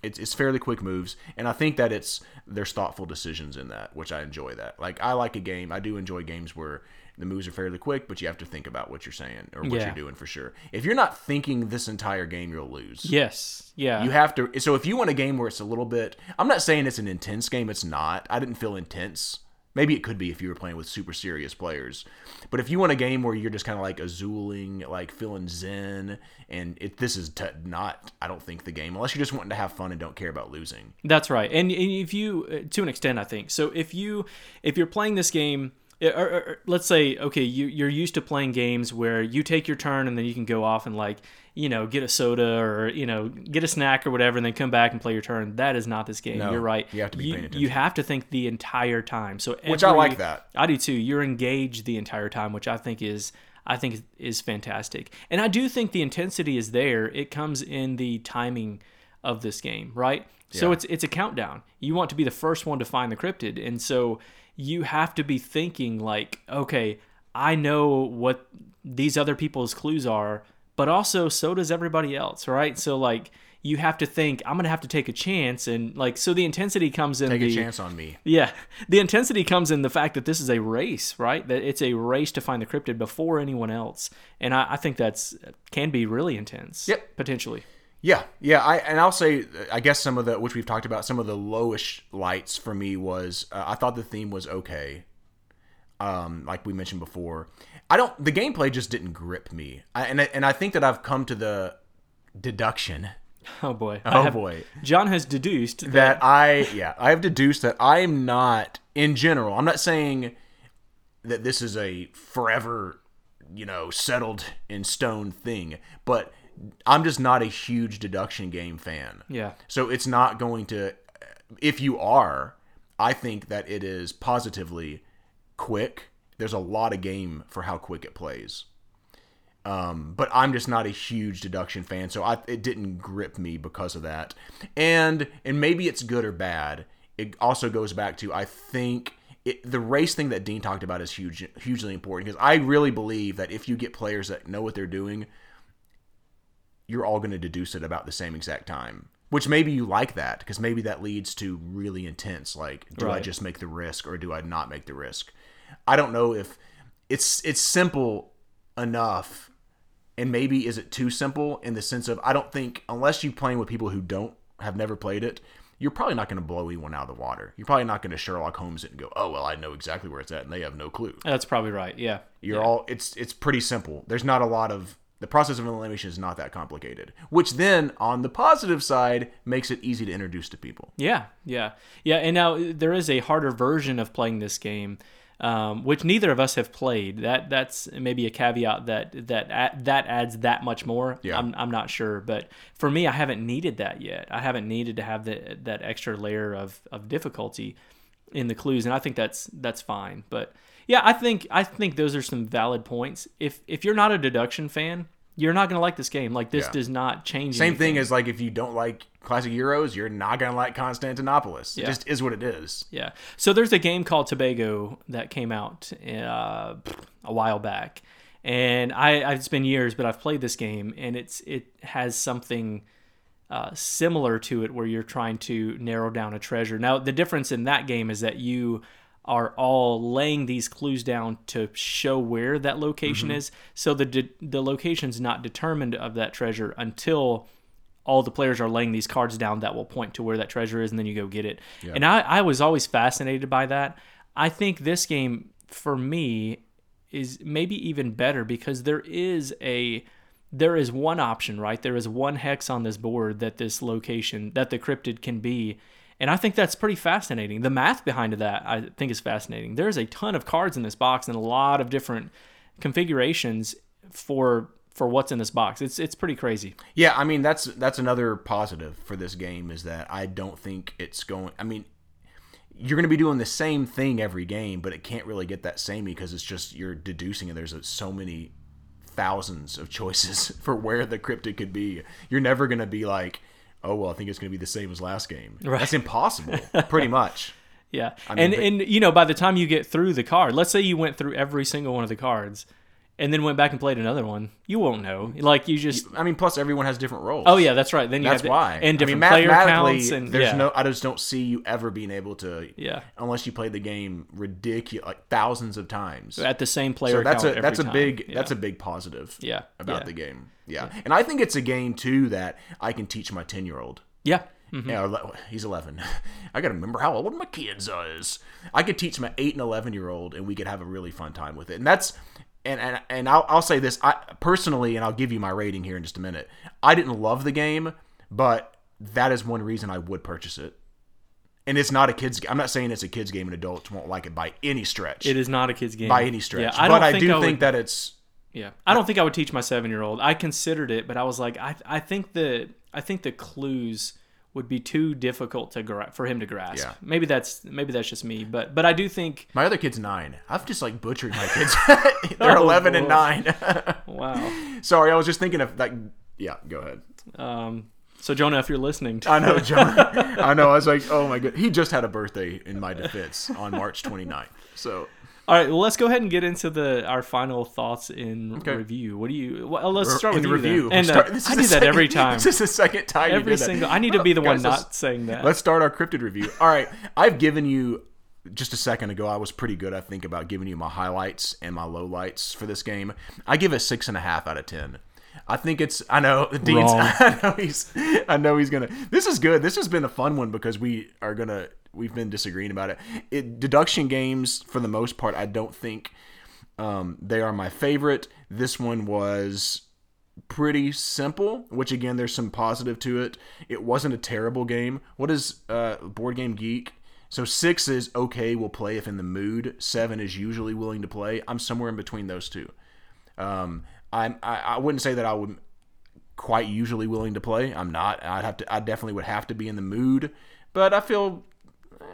it's, it's fairly quick moves, and I think that it's there's thoughtful decisions in that, which I enjoy. That like I like a game. I do enjoy games where the moves are fairly quick, but you have to think about what you're saying or what Yeah. you're doing for sure. If you're not thinking this entire game, you'll lose. Yes. Yeah. You have to. So if you want a game where it's a little bit, I'm not saying it's an intense game. It's not. I didn't feel intense. Maybe it could be if you were playing with super serious players. But if you want a game where you're just kind of like azuling, like feeling zen, and it this is t- not, I don't think the game unless you're just wanting to have fun and don't care about losing. That's right. And if you, uh, to an extent, I think so. If you, if you're playing this game, or, or, or let's say, okay, you you're used to playing games where you take your turn and then you can go off and like, you know, get a soda or you know, get a snack or whatever, and then come back and play your turn. That is not this game. No, you're right. you have to be you, paying You have to think the entire time. So Which I like that. I do too. You're engaged the entire time, which I think is I think is- is fantastic. And I do think the intensity is there. It comes in the timing of this game, right? yeah. So it's it's a countdown. You want to be the first one to find the cryptid, and so you have to be thinking like, okay, I know what these other people's clues are, but also so does everybody else, right? So like you have to think I'm gonna have to take a chance, and like so the intensity comes in Take the a chance on me. yeah, the intensity comes in the fact that this is a race, right? That it's a race to find the cryptid before anyone else, and I, I think that's can be really intense. Yep. potentially. Yeah, yeah. I and I'll say, I guess some of the which we've talked about, some of the lowish lights for me was uh, I thought the theme was okay. Um, like we mentioned before, I don't. The gameplay just didn't grip me, I, and I, and I think that I've come to the deduction [laughs] Oh boy. Oh, have- boy. John has deduced that. that I yeah I have deduced that I'm not in general. I'm not saying that this is a forever you know settled in stone thing. But I'm just not a huge deduction game fan. Yeah. So it's not going to. If you are, I think that it is positively quick. There's a lot of game for how quick it plays. Um, but I'm just not a huge deduction fan, so I, it didn't grip me because of that. And and maybe it's good or bad. It also goes back to I think it, the race thing that Dean talked about is huge, hugely important because I really believe that if you get players that know what they're doing, you're all going to deduce it about the same exact time. Which maybe you like that because maybe that leads to really intense. Like, do I just make the risk or do I not make the risk? I don't know if it's it's simple enough, and maybe is it too simple in the sense of I don't think unless you're playing with people who don't have never played it, you're probably not going to blow anyone out of the water. You're probably not going to Sherlock Holmes it and go, oh well, I know exactly where it's at, and they have no clue. That's probably right. Yeah. You're all it's it's pretty simple. There's not a lot of the process of elimination is not that complicated, which then on the positive side makes it easy to introduce to people. Yeah, yeah, yeah. And now there is a harder version of playing this game, um, which neither of us have played. That that's maybe a caveat that that that adds that much more. Yeah. I'm I'm not sure, but for me, I haven't needed that yet. I haven't needed to have that that extra layer of of difficulty in the clues, and I think that's that's fine. But yeah, I think I think those are some valid points. If if you're not a deduction fan, you're not gonna like this game. Like this Yeah. does not change. Same anything. thing as like if you don't like classic Euros, you're not gonna like Constantinopolis. It just is what it is. Yeah. So there's a game called Tobago that came out uh, a while back, and I it's been years, but I've played this game, and it's it has something uh, similar to it where you're trying to narrow down a treasure. Now the difference in that game is that you are all laying these clues down to show where that location mm-hmm. is. So the de- the location's not determined of that treasure until all the players are laying these cards down that will point to where that treasure is, and then you go get it. And I, I was always fascinated by that. I think this game, for me, is maybe even better because there is a there is one option, right? There is one hex on this board that this location that the cryptid can be. And I think that's pretty fascinating. The math behind that I think is fascinating. There's a ton of cards in this box and a lot of different configurations for for what's in this box. It's it's pretty crazy. Yeah, I mean that's that's another positive for this game is that I don't think it's going. I mean, you're going to be doing the same thing every game, but it can't really get that samey because it's just you're deducing, and there's so many thousands of choices [laughs] for where the cryptid could be. You're never going to be like, oh well, I think it's going to be the same as last game. Right. That's impossible, pretty much. [laughs] Yeah. mean, and but- and you know, by the time you get through the card, let's say you went through every single one of the cards and then went back and played another one, you won't know. Like you just I mean, plus everyone has different roles. Oh yeah, that's right. Then you That's have why. and I mean, different player mathematically, counts and there's yeah. no. I just don't see you ever being able to. Yeah. Unless you play the game ridiculous, like thousands of times. at the same player so that's a that's a time. big Yeah. that's a big positive. Yeah, About yeah. the game. Yeah. And I think it's a game too that I can teach my ten year old. yeah. Mhm. Yeah, he's 11. [laughs] I got to remember how old my kids is. I could teach my 8 and 11 year old and we could have a really fun time with it. And that's and and, and I'll, I'll say this I personally and I'll give you my rating here in just a minute. I didn't love the game, but that is one reason I would purchase it. And it's not a kids game. I'm not saying it's a kids game and adults won't like it by any stretch. It is not a kid's game by any stretch. Yeah, I but I do I think that it's Yeah, I don't think I would teach my seven year old. I considered it, but I was like, I I think the I think the clues would be too difficult to gra- for him to grasp. Yeah. Maybe that's maybe that's just me, but but I do think my other kid's 9. I've just like butchered my kids. [laughs] [laughs] They're Oh, 11 and 9. [laughs] wow. Sorry, I was just thinking of like yeah, go ahead. Um, so Jonah, if you're listening, to, I know, Jonah. I know. I was like, oh my god. He just had a birthday in my defense on March 29th. So all right, well, let's go ahead and get into the our final thoughts in Okay. review. What do you? Well, let's start in with the you then. review. And uh, Start- this I do that second- every [laughs] time. This is the second time. you Every did that. single. I need to be the one not saying that. Let's start our cryptid review. All right, I've given you just a second ago. I was pretty good, I think, about giving you my highlights and my lowlights for this game. I give it six and a half out of ten. I think it's. I know [laughs] Dean's. Wrong. [laughs] I know he's. I know he's gonna. This is good. This has been a fun one because we are gonna. We've been disagreeing about it. it deduction games, for the most part, I don't think um, they are my favorite. This one was pretty simple, which again, there's some positive to it. It wasn't a terrible game. What is uh, Board Game Geek? So six is okay, we'll play if in the mood. Seven is usually willing to play. I'm somewhere in between those two. Um, I'm I, I wouldn't say that I would quite usually willing to play. I'm not. I'd have to. I definitely would have to be in the mood. But I feel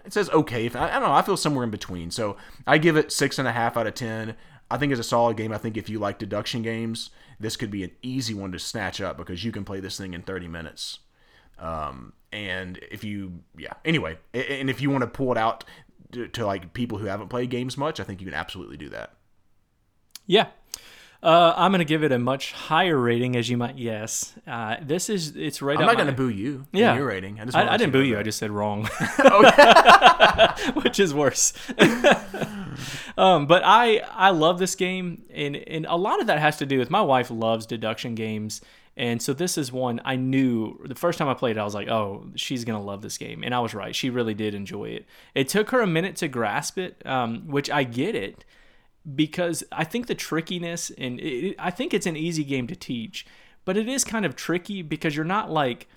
it says okay. If I, I don't know, I feel somewhere in between. So I give it six and a half out of ten. I think it's a solid game. I think if you like deduction games, this could be an easy one to snatch up because you can play this thing in 30 minutes. Um, and if you, yeah, anyway, and if you want to pull it out to, to like people who haven't played games much, I think you can absolutely do that. Yeah. Uh, I'm gonna give it a much higher rating, as you might guess. Uh, this is it's right. I'm not my- going to boo you. Yeah. your rating. I, just I, I didn't boo you. that. I just said wrong, Oh, [laughs] [laughs] which is worse. [laughs] um, but I I love this game, and and a lot of that has to do with my wife loves deduction games, and so this is one I knew the first time I played. it, I was like, oh, she's gonna love this game, and I was right. She really did enjoy it. It took her a minute to grasp it, um, which I get it because I think the trickiness and it, I think it's an easy game to teach, but it is kind of tricky because you're not like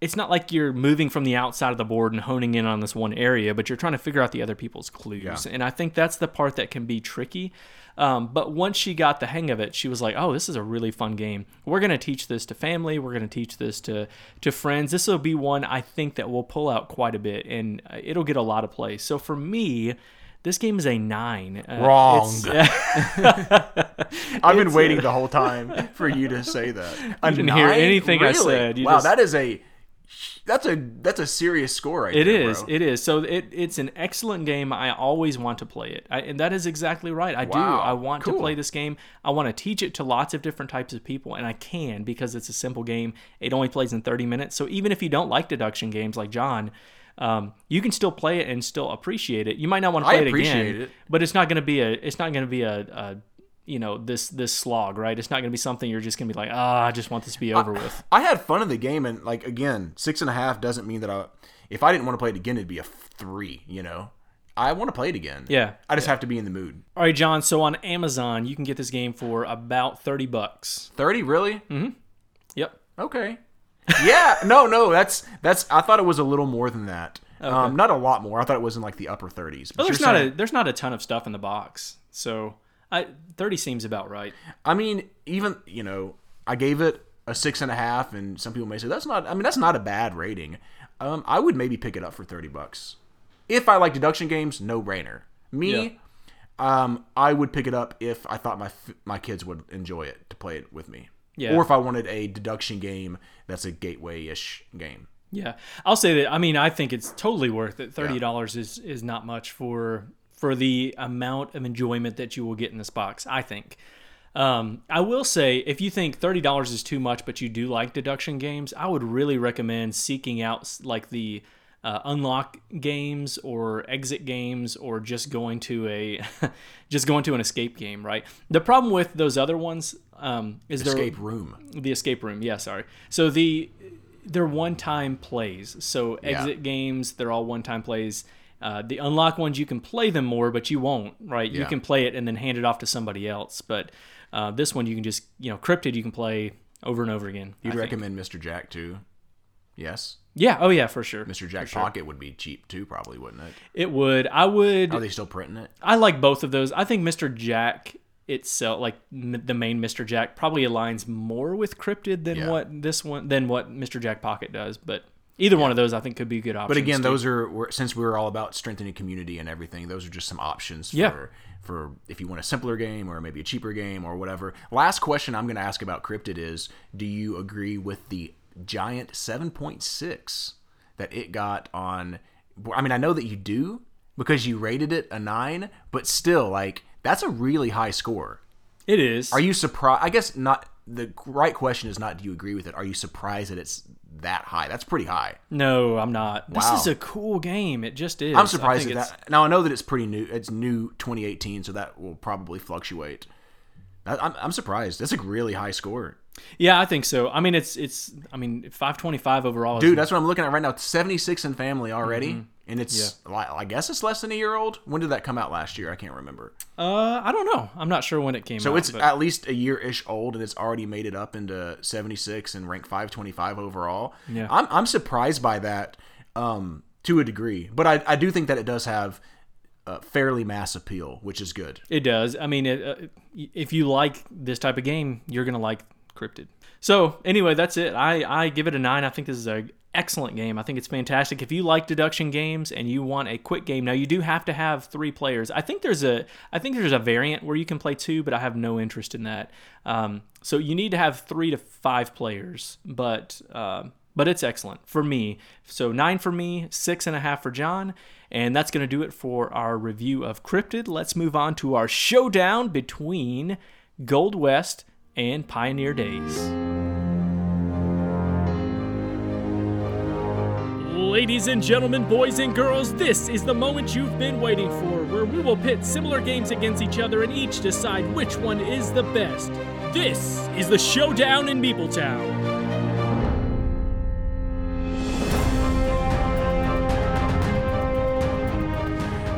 it's not like you're moving from the outside of the board and honing in on this one area, but you're trying to figure out the other people's clues. And I think that's the part that can be tricky. Um, but once she got the hang of it, she was like, "Oh, this is a really fun game. We're gonna teach this to family. We're gonna teach this to to friends. This will be one I think that will pull out quite a bit, and uh, it'll get a lot of play. So for me, this game is a nine. Uh, Wrong. it's- [laughs] [laughs] I've been waiting uh, the whole [laughs] time for you to say that. I didn't hear anything I said. You wow, just- that is a that's a that's a serious score right It there, is. bro. It is. So it, it's an excellent game. I always want to play it. I, and that is exactly right. I do. I want to play this game. I want to teach it to lots of different types of people, and I can because it's a simple game. It only plays in 30 minutes. So even if you don't like deduction games like John, um, you can still play it and still appreciate it. You might not want to I play it again, it. but it's not going to be a. It's not going to be a. a you know this this slog, right? It's not going to be something you're just going to be like, ah, I just want this to be over with. I had fun of the game, and like again, six and a half doesn't mean that I. If I didn't want to play it again, it'd be a three. You know, I want to play it again. Yeah. I just have to be in the mood. All right, John. So on Amazon, you can get this game for about 30 bucks. Thirty, really? mm-hmm Yep. Okay. Yeah. no, no. That's that's. I thought it was a little more than that. Um, not a lot more. I thought it was in like the upper thirties. But there's not a there's not a ton of stuff in the box, so I 30 seems about right. I mean, even you know, I gave it a six and a half, and some people may say that's not. I mean, that's not a bad rating. Um, I would maybe pick it up for thirty bucks. If I like deduction games, no brainer. Me, um, I would pick it up if I thought my my kids would enjoy it to play it with me. Yeah. Or if I wanted a deduction game that's a gateway ish game. Yeah, I'll say that. I mean, I think it's totally worth it. Thirty dollars is is not much for for the amount of enjoyment that you will get in this box. I think. Um, I will say, if you think thirty dollars is too much, but you do like deduction games, I would really recommend seeking out like the uh, unlock games or exit games, or just going to a [laughs] just going to an escape game. Right. The problem with those other ones um, is Escape room. the escape room. Yeah, sorry. So the they're one-time plays. So exit games, they're all one-time plays. Uh, the unlock ones, you can play them more, but you won't. Right? You can play it and then hand it off to somebody else. But uh, this one, you can just you know, cryptid, you can play over and over again. You'd think. recommend Mr. Jack too. Yes. Yeah. Oh yeah, for sure. Mr. Jack For sure. Pocket would be cheap too, probably, wouldn't it? It would. I would. Are they still printing it? I like both of those. I think Mr. Jack itself, like m- the main Mr. Jack, probably aligns more with Cryptid than Yeah. what this one than what Mr. Jack Pocket does. But either one of those, I think, could be good options. But again, too. those are since we were all about strengthening community and everything. Those are just some options for Yeah. for if you want a simpler game or maybe a cheaper game or whatever. Last question I'm going to ask about Cryptid is: Do you agree with the giant 7.6 that it got on? I mean, I know that you do because you rated it a nine, but still, like that's a really high score. it is. Are you surprised? I guess not. The right question is not do you agree with it. Are you surprised that it's that high? That's pretty high. No, I'm not. This is a cool game. It just is. I'm surprised think at it's- that. Now I know that it's pretty new. It's new 2018, so that will probably fluctuate. I'm, I'm surprised. That's a really high score, Yeah, I think so. I mean, it's it's. I mean, 525 overall. dude. That's what I'm looking at right now. 76 in family already, mm-hmm. And it's li- I guess it's less than a year old. When did that come out last year? I can't remember. uh, I don't know. I'm not sure when it came So out. it's but- at least a year ish old, and it's already made it up into 76 and ranked 525 overall. Yeah. I'm I'm surprised by that um, to a degree, but I I do think that it does have uh, fairly mass appeal, which is good. It does. I mean, it, uh, if you like this type of game, you're gonna like Cryptid. So anyway, that's it. I I give it a nine. I think this is a excellent game. I think it's fantastic. If you like deduction games and you want a quick game, now you do have to have three players. I think there's a I think there's a variant where you can play two, but I have no interest in that. Um, so you need to have three to five players, but. Uh, but it's excellent for me. So nine for me, six and a half for John, and that's to do it for our review of Cryptid. Let's move on to our showdown between Gold West and Pioneer Days. Ladies and gentlemen, boys and girls, this is the moment you've been waiting for, where we will pit similar games against each other and each decide which one is the best. This is the showdown in Meepletown.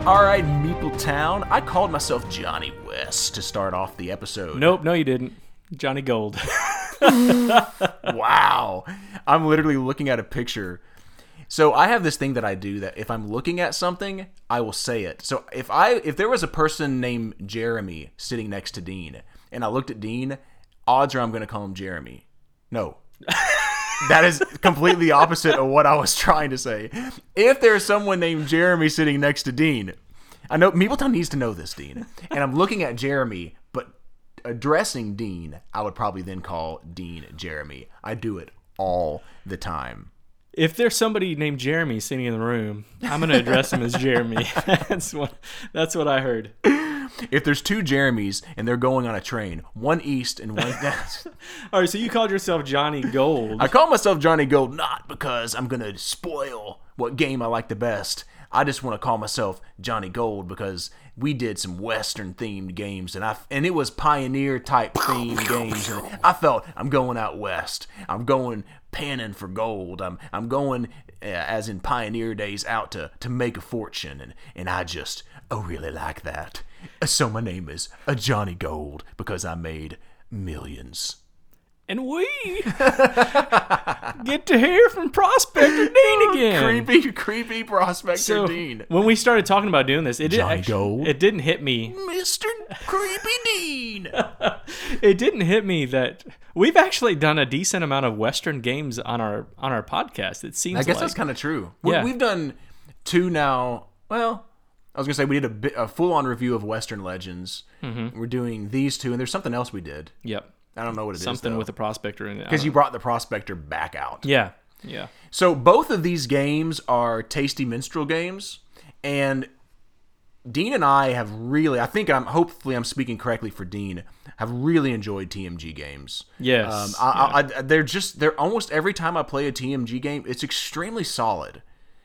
All right, Meepletown. I called myself Johnny West to start off the episode. Nope, no, you didn't. Johnny Gold. [laughs] wow. I'm literally looking at a picture. So I have this thing that I do that if I'm looking at something, I will say it. So if I if there was a person named Jeremy sitting next to Dean and I looked at Dean, odds are I'm going to call him Jeremy. No. [laughs] that is completely opposite of what I was trying to say. If there's someone named Jeremy sitting next to Dean, I know Meepletown needs to know this, Dean. And I'm looking at Jeremy, but addressing Dean, I would probably then call Dean Jeremy. I do it all the time. If there's somebody named Jeremy sitting in the room, I'm going to address him as Jeremy. [laughs] [laughs] that's what that's what I heard. If there's two Jeremys and they're going on a train, one east and one west, [laughs] All right, so you called yourself Johnny Gold. I call myself Johnny Gold not because I'm gonna spoil what game I like the best. I just want to call myself Johnny Gold because we did some Western themed games and I and it was pioneer type themed games and I felt I'm going out west. I'm going panning for gold. I'm I'm going uh, as in pioneer days out to to make a fortune and and I just oh really like that. So my name is uh, Johnny Gold because I made millions. And we [laughs] get to hear from Prospector [laughs] Dean again. Creepy, creepy prospector So Dean. when we started talking about doing this, it didn't actually, it didn't hit me. Mr. Creepy Dean. [laughs] It didn't hit me that we've actually done a decent amount of Western games on our on our podcast. It seems I guess like. that's kind of true. We, Yeah. We've done two now. Well, I was gonna say we did a, a full-on review of Western Legends. Mm-hmm. We're doing these two, and there's something else we did. Yep. I don't know what it is. Something with a prospector in it. Because you brought the prospector back out. Yeah. Yeah. So both of these games are tasty minstrel games, and Dean and I have really, I think I'm, hopefully I'm speaking correctly for Dean, have really enjoyed TMG games. Yes, Um, I, I, I, they're just, they're almost every time I play a TMG game, it's extremely solid.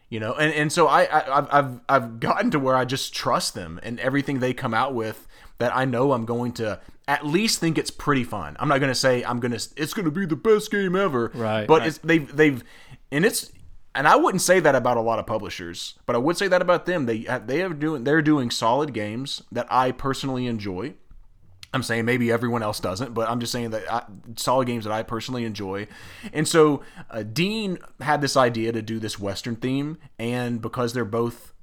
You know, and, and so I, I I've, I've I've gotten to where I just trust them and everything they come out with that I know I'm going to at least think it's pretty fun. I'm not going to say I'm going to it's going to be the best game ever. Right, But right. it's they've they've and it's and I wouldn't say that about a lot of publishers, but I would say that about them. They they are doing they're doing solid games that I personally enjoy. I'm saying maybe everyone else doesn't, but I'm just saying that I, solid games that I personally enjoy. And so uh, Dean had this idea to do this Western theme, and because they're both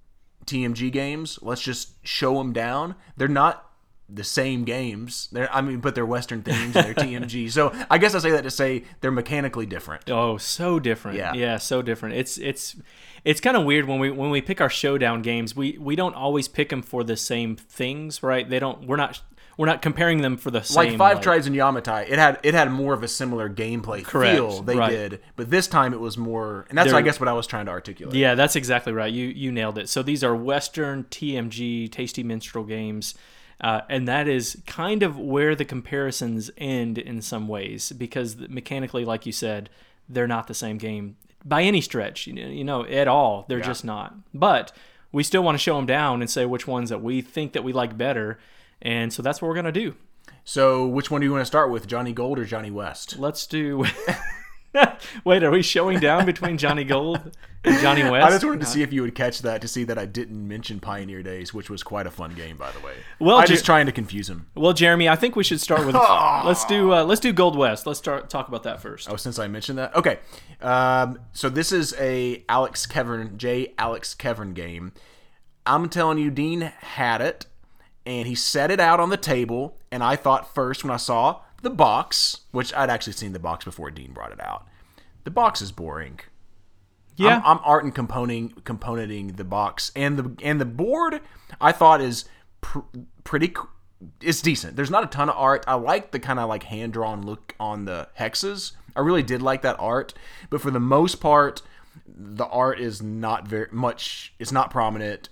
TMG games, let's just show them down. They're not the same games. They're I mean, but they're Western themes and they're [laughs] TMG. So I guess I say that to say they're mechanically different. Oh, so different. Yeah. Yeah, so different. It's it's it's kind of weird when we when we pick our showdown games. We we don't always pick them for the same things, right? They don't. We're not we're not comparing them for the same. like. Five Tribes and Yamatai, it had it had more of a similar gameplay Correct, feel. They right. did, but this time it was more, and that's I guess what I was trying to articulate. Yeah, that's exactly right. You you nailed it. So these are Western TMG Tasty Minstrel games. Uh, and that is kind of where the comparisons end in some ways because mechanically, like you said, they're not the same game by any stretch, you know, at all. They're just not. But we still want to show them down and say which ones that we think that we like better. And so that's what we're going to do. So which one do you want to start with, Johnny Gold or Johnny West? Let's do. [laughs] [laughs] [laughs] Wait, are we showing down between Johnny Gold and Johnny West? I just wanted to see if you would catch that to see that I didn't mention Pioneer Days, which was quite a fun game, by the way. Well, I Ju- just trying to confuse him. Well, Jeremy, I think we should start with [laughs] let's do uh, let's do Gold West. Let's start talk about that first. Oh, since I mentioned that, okay. Um, so this is a Alex Kevern, J. Alex Kevern game. I'm telling you, Dean had it, and he set it out on the table. And I thought first when I saw the box, which I'd actually seen the box before Dean brought it out, the box is boring. Yeah. I'm, I'm art and componenting componenting the box and the and the board. I thought is pr- pretty. It's decent. There's not a ton of art. I like the kind of like hand drawn look on the hexes. I really did like that art, but for the most part, the art is not very much. It's not prominent,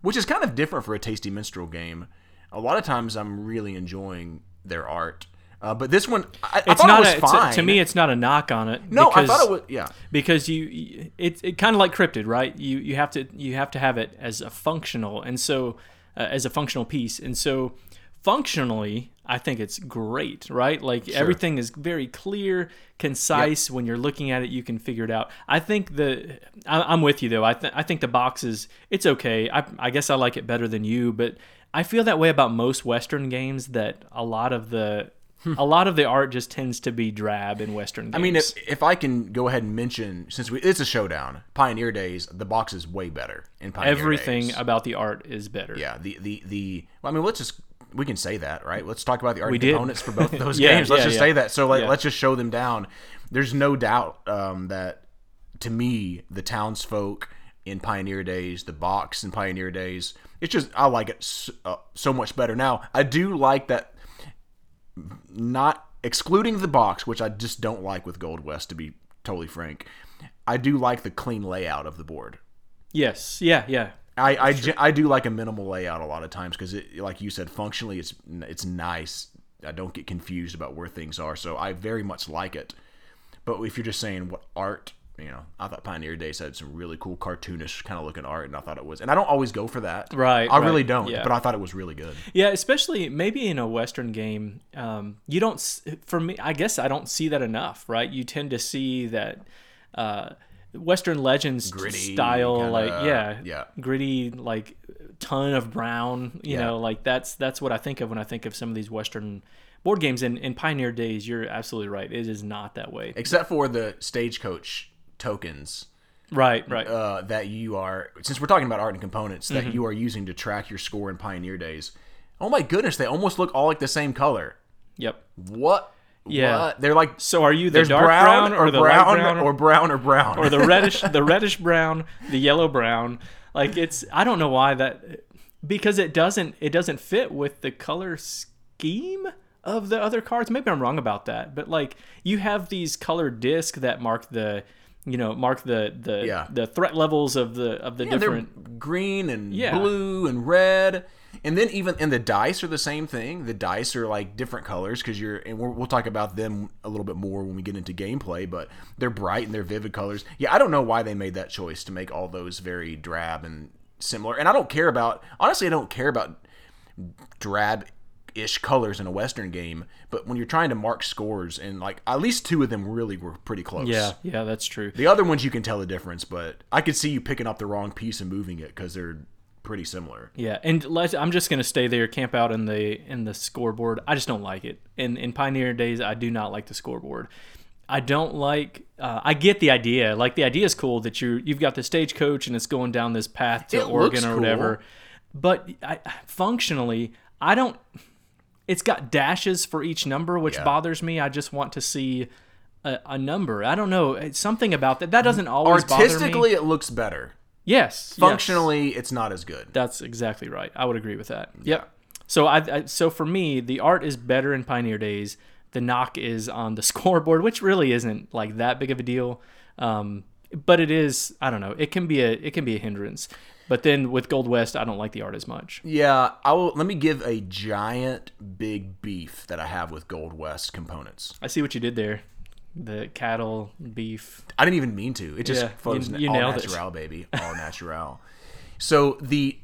which is kind of different for a tasty minstrel game. A lot of times, I'm really enjoying their art. Uh, but this one, I, I it's thought not it was a, to- fine. To, me, it's not a knock on it. no, I because- thought it was. Yeah, because you it, it kind of like cryptid right? You you have to you have to have it as a functional and so uh, as a functional piece. And so functionally i think it's great right? Like everything is very clear concise. When you're looking at it you can figure it out. I think the I, i'm with you though. I, th- I think the box is it's okay. I, I guess i like it better than you but i feel that way about most western games that a lot of the a lot of the art just tends to be drab in western games I mean, if, if I can go ahead and mention, since we, it's a showdown, Pioneer Days, the box is way better in Pioneer everything Days. about the art is better. Yeah, the the the. Well, I mean, let's just we can say that, right? Let's talk about the art We and did. components for both of [laughs] those Yeah, games. Let's yeah, just yeah. say that. So, like, let's just show them down. There's no doubt um, that to me, the townsfolk in Pioneer Days, the box in Pioneer Days, it's just I like it so, uh, so much better. Now, I do like that. Not excluding the box, which I just don't like with Gold West, to be totally frank. I do like the clean layout of the board. Yes. Yeah. Yeah. I I, I do like a minimal layout a lot of times because it like you said functionally it's it's nice. I don't get confused about where things are, so I very much like it. But if you're just saying what art, you know, I thought Pioneer Days had some really cool cartoonish kind of looking art, and I thought it was. And I don't always go for that, Right, I right, really don't, yeah. but I thought it was really good. Yeah. Especially maybe in a Western game, um, you don't. For me, I guess I don't see that enough. Right. You tend to see that. Uh, Western Legends Gritty, style, kinda, like yeah, yeah. gritty, like ton of brown. You Yeah. know, like that's that's what I think of when I think of some of these Western board games. And in Pioneer Days, you're absolutely right. It is not that way. Except for the stagecoach tokens. Right. Right. uh, that you are since we're talking about art and components Mm-hmm. that you are using to track your score in Pioneer Days. Oh my goodness, they almost look all like the same color. yep. What? Yeah. What? They're like So are you the there's dark brown, brown, or or the brown, brown or brown or brown or the reddish [laughs] the reddish brown, the yellow brown. Like it's I don't know why that because it doesn't it doesn't fit with the color scheme of the other cards. Maybe I'm wrong about that, but like you have these colored discs that mark the you know mark the the Yeah. the threat levels of the of the Yeah, different green and Yeah. blue and red. And then even and the dice are the same thing. The dice are like different colors because you're and we're, we'll talk about them a little bit more when we get into gameplay. But they're bright and they're vivid colors. Yeah, I don't know why they made that choice to make all those very drab and similar. And I don't care about honestly, I don't care about drab ish colors in a western game. But when you're trying to mark scores and like at least two of them really were pretty close. yeah yeah that's true The other ones you can tell the difference, but I could see you picking up the wrong piece and moving it because they're pretty similar. Yeah, and let's, I'm just gonna stay there, camp out in the in the scoreboard. I just don't like it. In in Pioneer days, I do not like the scoreboard. I don't like. Uh, I get the idea. Like the idea is cool that you you've got the stagecoach and it's going down this path to It Oregon or cool. whatever. But I, functionally, I don't. It's got dashes for each number, which Yeah. bothers me. I just want to see a, a number. I don't know. It's something about that. That doesn't always bother me. Artistically, it looks better. Yes. yes. Functionally, it's not as good. That's exactly right. I would agree with that. Yep. So I, I so for me, the art is better in Pioneer Days. The knock is on the [laughs] scoreboard, which really isn't like that big of a deal. Um, but it is. I don't know. It can be a it can be a hindrance. But then with Gold West, I don't like the art as much. Yeah, I will. Let me give a giant big beef that I have with Gold West components. I see what you did there. The cattle beef. I didn't even mean to. It just Yeah, flows you- you all nailed it. natural, baby, all natural. So the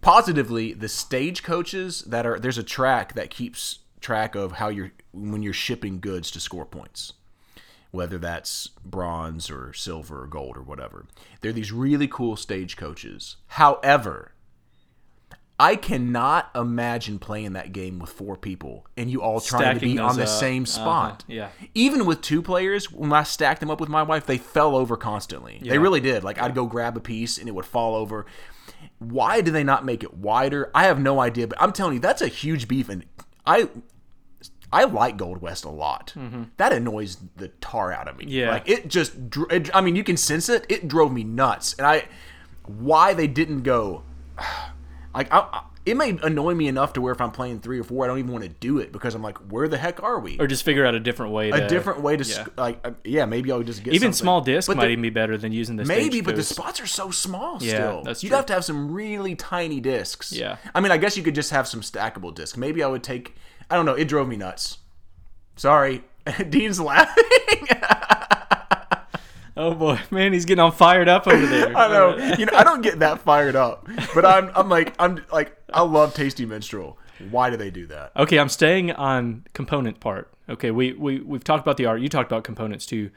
positively the stagecoaches that are there's a track that keeps track of how you're when you're shipping goods to score points whether that's bronze or silver or gold or whatever they're these really cool stagecoaches however I cannot imagine playing that game with four people and you all trying to be on the up. same Uh-huh. spot. Yeah. Even with two players, when I stacked them up with my wife, they fell over constantly. They really did. Like I'd go grab a piece and it would fall over. Why do they not make it wider? I have no idea, but I'm telling you, that's a huge beef, and I I like Gold West a lot. That annoys the tar out of me. Mm-hmm. Yeah. like it just. It, I mean, you can sense it. It drove me nuts, and I why they didn't go. [sighs] Like I, I- it may annoy me enough to where if I'm playing three or four, I don't even want to do it because I'm like, where the heck are we? Or just figure out a different way. To, a different way to yeah. sc- like uh, yeah maybe I'll just get Even something. small disc But might the- even be better than using the maybe but the spots are so small Yeah, still that's you'd have to have some really tiny discs Yeah. I mean I guess you could just have some stackable discs maybe I would take I don't know it drove me nuts sorry [laughs] Dean's laughing Oh boy, man, he's getting all fired up over there. [laughs] I know you know I don't get that fired up but I'm I'm like I'm like I love Tasty Minstrel why do they do that Okay, I'm staying on component part. Okay, we, we we've talked about the art. You talked about components too.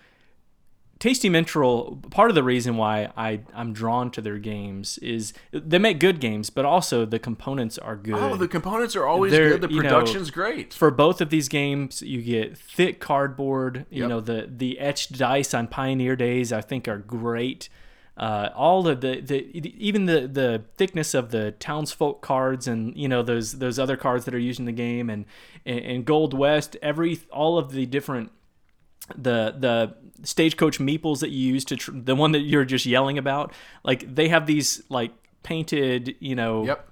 Tasty Minstrel, part of the reason why I, I'm drawn to their games is they make good games, but also the components are good. oh the components are always They're, good the you know, production's great For both of these games, you get thick cardboard. You Yep. know the the etched dice on Pioneer Days, I think, are great. Uh, all of the, the even the the thickness of the townsfolk cards and you know those those other cards that are used in the game and and, and Gold West, every all of the different the the stagecoach meeples that you use to tr- the one that you're just yelling about, like they have these like painted, you know, yep.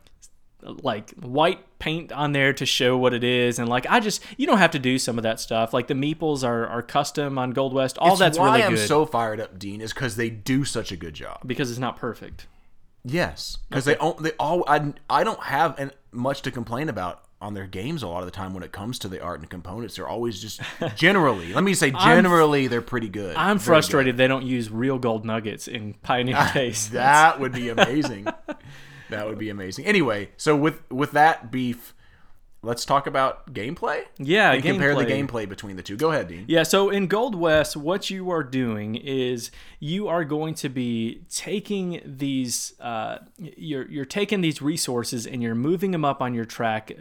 like white paint on there to show what it is. And like I just you don't have to do some of that stuff. Like the meeples are, are custom on Gold West. All It's that's why really I'm good. so fired up Dean is because they do such a good job. Because it's not perfect. Yes, because they all they all I, I don't have an, much to complain about on their games a lot of the time when it comes to the art and components. They're always just [laughs] generally. let me say generally they're pretty good. I'm frustrated they don't use real gold nuggets in Pioneer ah, Days. That would be amazing. that would be amazing. Anyway, so with with that beef, let's talk about gameplay. Yeah, and compare the gameplay. gameplay between the two. Go ahead, Dean. Yeah, so in Gold West, what you are doing is you are going to be taking these, uh, you're you're taking these resources and you're moving them up on your track,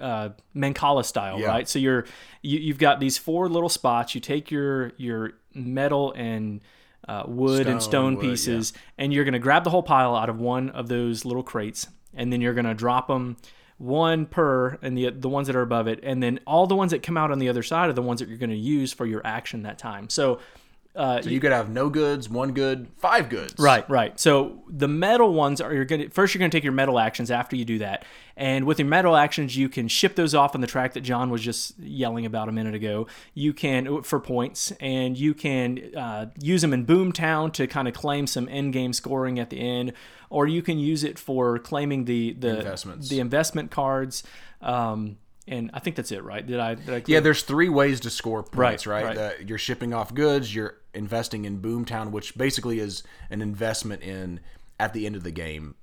uh, Mancala style, Yeah. right? So you're you, you've got these four little spots. You take your your metal and uh, wood and Stone, stone wood, pieces, and you're going to grab the whole pile out of one of those little crates, and then you're going to drop them one per and the the ones that are above it. And then all the ones that come out on the other side are the ones that you're going to use for your action that time. So uh, So you could have no goods, one good, five goods. Right, right. So the metal ones are you're gonna first you're gonna take your metal actions after you do that, and with your metal actions you can ship those off on the track that John was just yelling about a minute ago. You can for points, and you can uh, use them in Boomtown to kind of claim some end game scoring at the end, or you can use it for claiming the the Investments. the investment cards. Um, and I think that's it, right? Did I? Did I Yeah, there's three ways to score points, Right, right? right. You're shipping off goods, you're investing in Boomtown, which basically is an investment in at the end of the game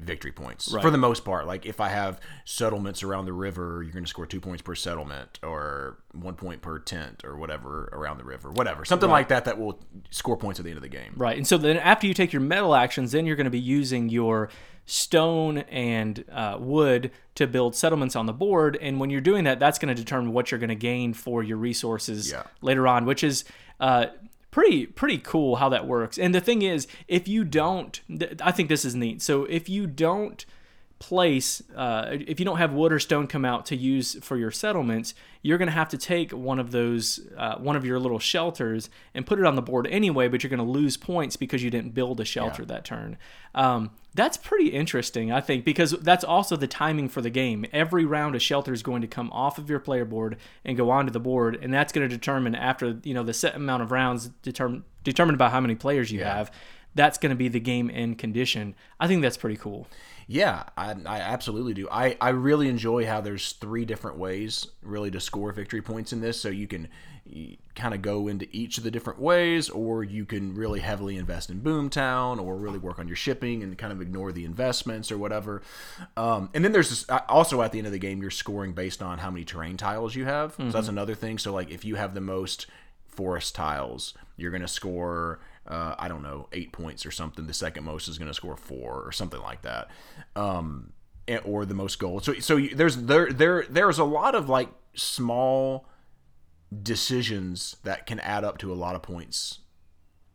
victory points for the most part. Like if I have settlements around the river, you're going to score two points per settlement, or one point per tent, or whatever around the river, whatever, something like that that will score points at the end of the game. Right. And so then after you take your metal actions, then you're going to be using your stone and uh, wood to build settlements on the board. And when you're doing that, that's going to determine what you're going to gain for your resources Yeah. later on, which is uh, pretty pretty cool how that works. And the thing is, if you don't, th- I think this is neat. So if you don't place uh, if you don't have wood or stone come out to use for your settlements you're going to have to take one of those uh, one of your little shelters and put it on the board anyway but you're going to lose points because you didn't build a shelter that turn. Um, that's pretty interesting i think because that's also the timing for the game. Every round a shelter is going to come off of your player board and go onto the board and that's going to determine after you know the set amount of rounds determined determined by how many players you have that's going to be the game end condition. I think that's pretty cool Yeah, I, I absolutely do. I, I really enjoy how there's three different ways really to score victory points in this. So you can kind of go into each of the different ways, or you can really heavily invest in Boomtown, or really work on your shipping and kind of ignore the investments or whatever. Um, and then there's this, uh, also at the end of the game, you're scoring based on how many terrain tiles you have. So that's another thing. So like if you have the most forest tiles, you're going to score, uh, I don't know, eight points or something. The second most is going to score four or something like that. Um, eh, or the most gold. So so there's there there there's a lot of like small decisions that can add up to a lot of points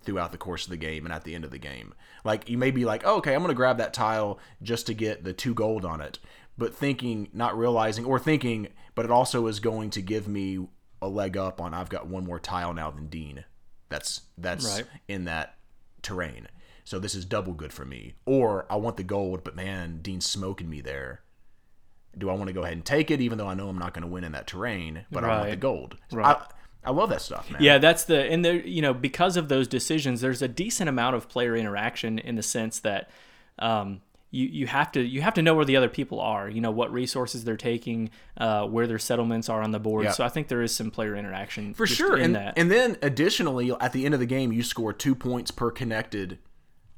throughout the course of the game and at the end of the game. Like you may be like, oh, okay, I'm going to grab that tile just to get the two gold on it, but thinking, not realizing, or thinking, but it also is going to give me a leg up on I've got one more tile now than Dean. That's that's Right. in that terrain. So this is double good for me. Or I want the gold, but man, Dean's smoking me there. Do I want to go ahead and take it, even though I know I'm not going to win in that terrain, but I want the gold? Right. I, I love that stuff, man. Yeah, that's the and the you know because of those decisions, there's a decent amount of player interaction in the sense that um, you you have to you have to know where the other people are. You know what resources they're taking, uh, where their settlements are on the board. Yeah. So I think there is some player interaction for sure. in And, that. and then additionally, at the end of the game, you score two points per connected